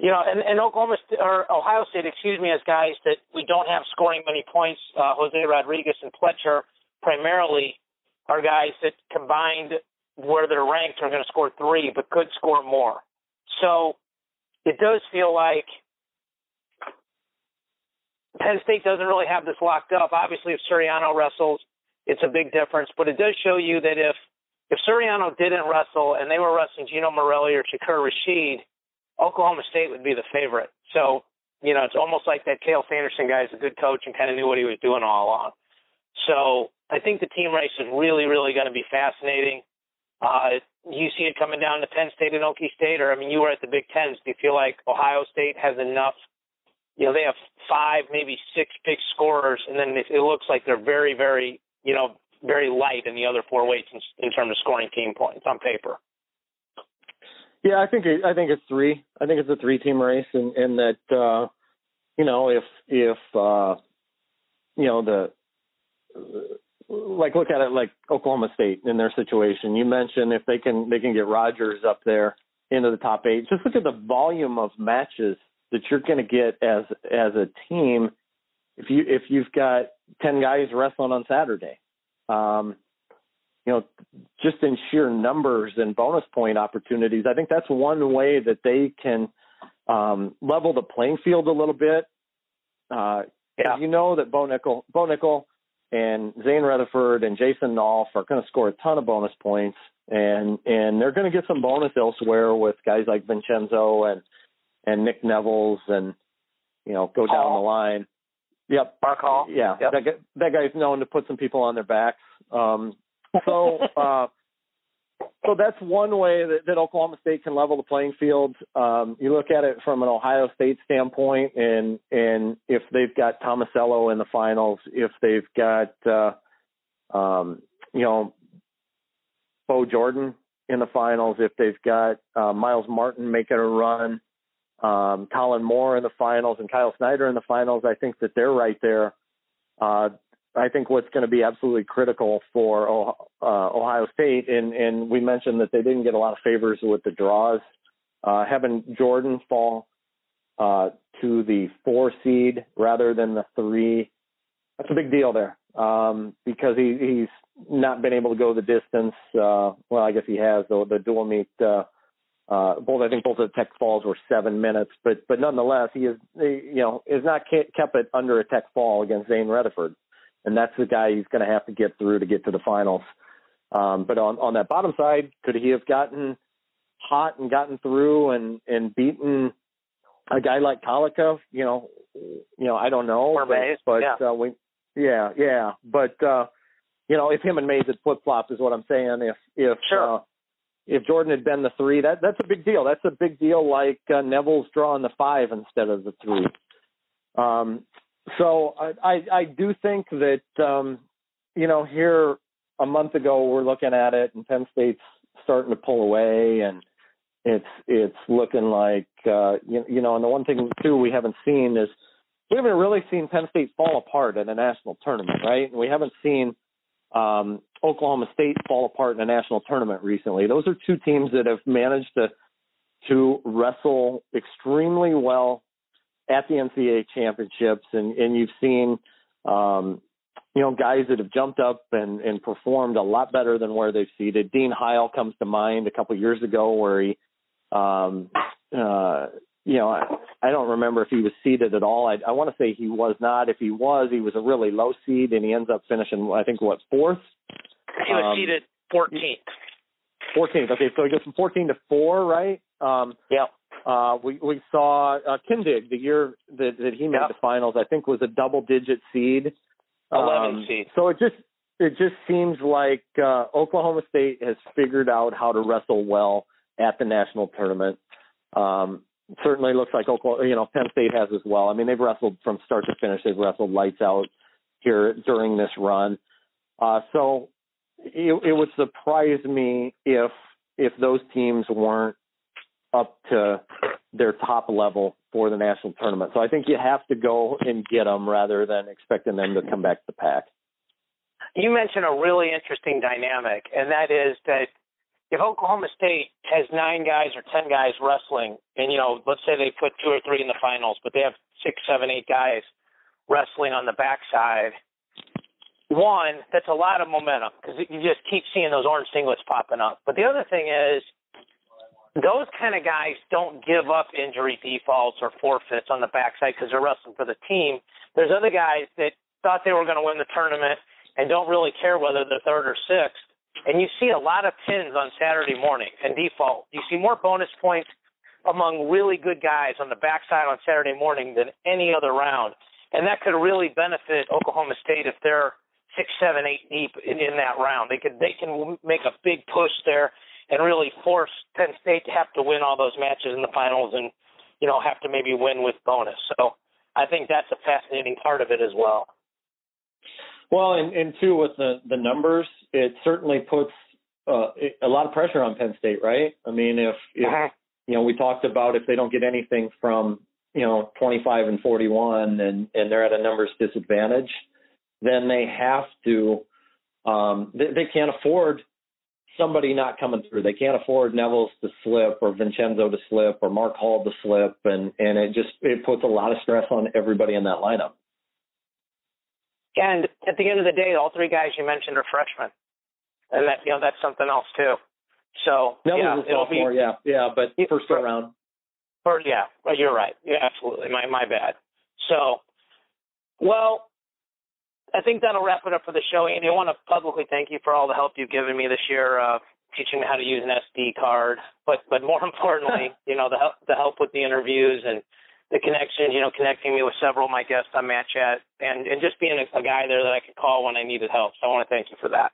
you know, and, and Oklahoma or Ohio State, excuse me, as guys that we don't have scoring many points. Uh, Jose Rodriguez and Pletcher primarily are guys that combined where they're ranked are going to score three, but could score more. So it does feel like Penn State doesn't really have this locked up. Obviously, if Suriano wrestles, it's a big difference. But it does show you that if if Suriano didn't wrestle and they were wrestling Gino Morelli or Shakur Rasheed, Oklahoma State would be the favorite. So, you know, it's almost like that Cael Sanderson guy is a good coach and kind of knew what he was doing all along. So I think the team race is really, really going to be fascinating. Uh, you see it coming down to Penn State and Okie State, or I mean, you were at the Big Tens. Do you feel like Ohio State has enough? You know, they have five, maybe six big scorers, and then it looks like they're very, very you know, very light in the other four weights in, in terms of scoring team points on paper. Yeah, I think it, I think it's three. I think it's a three-team race, and and that uh, you know if if uh, you know the like look at it like Oklahoma State in their situation. You mentioned if they can they can get Rogers up there into the top eight. Just look at the volume of matches that you're going to get as as a team if you if you've got ten guys wrestling on Saturday, um, you know, just in sheer numbers and bonus point opportunities, I think that's one way that they can um, level the playing field a little bit. Uh, yeah. You know that Bo Nickal, Bo Nickal and Zain Retherford and Jason Nolf are going to score a ton of bonus points, and and they're going to get some bonus elsewhere with guys like Vincenzo and and Nick Nevills and you know go down the line. Yep. Mark Hall. Yeah. Yep. That guy, that guy's known to put some people on their backs. Um, so, uh, so that's one way that, that Oklahoma State can level the playing field. Um, you look at it from an Ohio State standpoint, and and if they've got Tomasello in the finals, if they've got uh, um, you know Bo Jordan in the finals, if they've got uh, Myles Martin making a run, um, Kollin Moore in the finals and Kyle Snyder in the finals. I think that they're right there. Uh, I think what's going to be absolutely critical for uh, Ohio State, and, and we mentioned that they didn't get a lot of favors with the draws. Uh, having Jordan fall uh, to the four seed rather than the three, that's a big deal there um, because he, he's not been able to go the distance. Uh, well, I guess he has though the dual meet uh, uh, both I think both of the tech falls were seven minutes, but but nonetheless he is he, you know is not kept it under a tech fall against Zain Retherford, and that's the guy he's going to have to get through to get to the finals. Um, but on on that bottom side, could he have gotten hot and gotten through and and beaten a guy like Kolekov? You know, you know I don't know, or but, Mayes, but yeah. Uh, we yeah yeah, but uh, you know if him and Mayes had flip flop is what I'm saying. If if sure. uh, if Jordan had been the three, that that's a big deal. That's a big deal. Like uh, Nevills drawing the five instead of the three. Um, so I, I I do think that um, you know here a month ago we're looking at it and Penn State's starting to pull away and it's it's looking like uh, you, you know and the one thing too we haven't seen is we haven't really seen Penn State fall apart in a national tournament, right? And we haven't seen um, Oklahoma State fall apart in a national tournament recently. Those are two teams that have managed to to wrestle extremely well at the NCAA championships, and and you've seen um, you know guys that have jumped up and and performed a lot better than where they've seeded. Dean Heil comes to mind a couple years ago where he um, uh, you know, I, I don't remember if he was seeded at all. I, I want to say he was not. If he was, he was a really low seed, and he ends up finishing, I think, what fourth? He was um, seeded 14th. 14th. Okay, so he goes from 14 to four, right? Um, yeah. Uh, we we saw uh, Kindig the year that, that he made yep. the finals. I think was a double digit seed. Eleven um, seed. So it just it just seems like uh, Oklahoma State has figured out how to wrestle well at the national tournament. Um, certainly looks like Oklahoma, you know, Penn State has as well. I mean, they've wrestled from start to finish. They've wrestled lights out here during this run. Uh, so it, it would surprise me if if those teams weren't up to their top level for the national tournament. So I think you have to go and get them rather than expecting them to come back to the pack. You mentioned a really interesting dynamic, and that is that if Oklahoma State has nine guys or ten guys wrestling, and you know, let's say they put two or three in the finals, but they have six, seven, eight guys wrestling on the backside. One, that's a lot of momentum because you just keep seeing those orange singlets popping up. But the other thing is, those kind of guys don't give up injury defaults or forfeits on the backside because they're wrestling for the team. There's other guys that thought they were going to win the tournament and don't really care whether they're third or sixth. And you see a lot of pins on Saturday morning and default. You see more bonus points among really good guys on the backside on Saturday morning than any other round. And that could really benefit Oklahoma State if they're six, seven, eight deep in, in that round. They could they can make a big push there and really force Penn State to have to win all those matches in the finals and you know have to maybe win with bonus. So I think that's a fascinating part of it as well. Well, and, and two with the the numbers, it certainly puts uh, a lot of pressure on Penn State, right? I mean, if, if uh-huh. you know, we talked about if they don't get anything from you know 25 and 41, and and they're at a numbers disadvantage then they have to um, they, they can't afford somebody not coming through. They can't afford Nevills to slip or Vincenzo to slip or Mark Hall to slip, and and it just it puts a lot of stress on everybody in that lineup. And at the end of the day, all three guys you mentioned are freshmen, and that you know that's something else too. So Nevills yeah, a sophomore, be, yeah, yeah, but first go around. Or, yeah, you're right. Yeah, absolutely. My my bad. So, well, I think that'll wrap it up for the show. Andy, I want to publicly thank you for all the help you've given me this year, uh, teaching me how to use an SD card. But but more importantly, you know, the help, the help with the interviews and the connection, you know, connecting me with several of my guests on Mat Chat and, and just being a, a guy there that I could call when I needed help. So I want to thank you for that.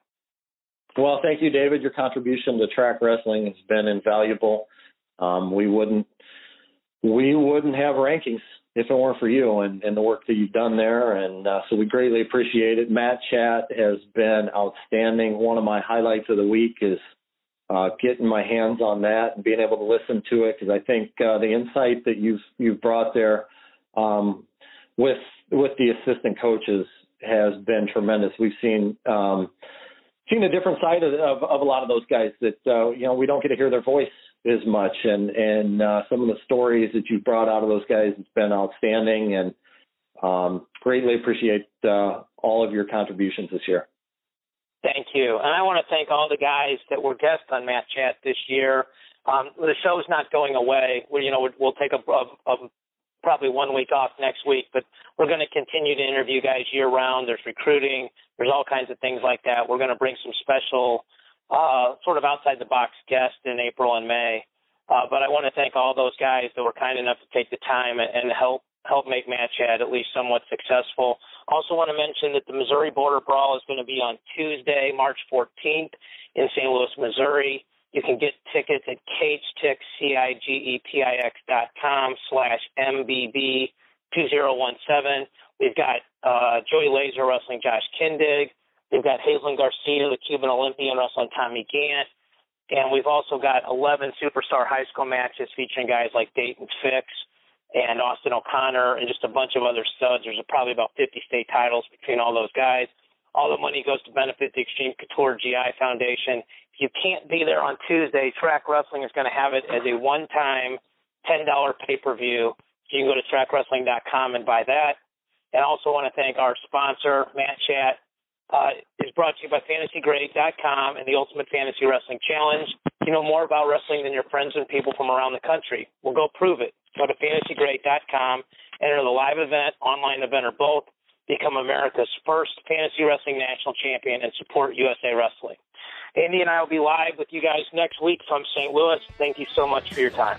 Well, thank you, David. Your contribution to track wrestling has been invaluable. Um, we wouldn't we wouldn't have rankings if it weren't for you and, and the work that you've done there. And uh, so we greatly appreciate it. Mat Chat has been outstanding. One of my highlights of the week is uh, getting my hands on that and being able to listen to it because I think uh, the insight that you've you've brought there um, with with the assistant coaches has been tremendous. We've seen um, seen a different side of, of, of a lot of those guys that uh, you know we don't get to hear their voice as much. And and uh, some of the stories that you brought out of those guys has been outstanding, and um, greatly appreciate uh, all of your contributions this year. Thank you, and I want to thank all the guys that were guests on Mat Chat this year. Um, the show's not going away. We, you know, we'll take a, a, a probably one week off next week, but we're going to continue to interview guys year round. There's recruiting. There's all kinds of things like that. We're going to bring some special uh, sort of outside the box guest in April and May. Uh, but I want to thank all those guys that were kind enough to take the time and, help help make Mat Chat at least somewhat successful. Also want to mention that the Missouri Border Brawl is going to be on Tuesday, March 14th in St. Louis, Missouri. You can get tickets at cagetix, C-I-G-E-T-I-X dot com slash MBB 2017. We've got uh, Joey Lazor wrestling Josh Kindig. We've got Hazelin Garcia, the Cuban Olympian, wrestling Tommy Gant. And we've also got 11 superstar high school matches featuring guys like Dayton Fix and Austin O'Connor and just a bunch of other studs. There's probably about 50 state titles between all those guys. All the money goes to benefit the Extreme Couture GI Foundation. If you can't be there on Tuesday, Track Wrestling is going to have it as a one-time $10 pay-per-view. You can go to trackwrestling.com and buy that. And I also want to thank our sponsor, Mat Chat, uh, is brought to you by FantasyGreat.com and the Ultimate Fantasy Wrestling Challenge. You know more about wrestling than your friends and people from around the country. Well, go prove it. Go to FantasyGreat.com, enter the live event, online event, or both. Become America's first fantasy wrestling national champion and support USA Wrestling. Andy and I will be live with you guys next week from St. Louis. Thank you so much for your time.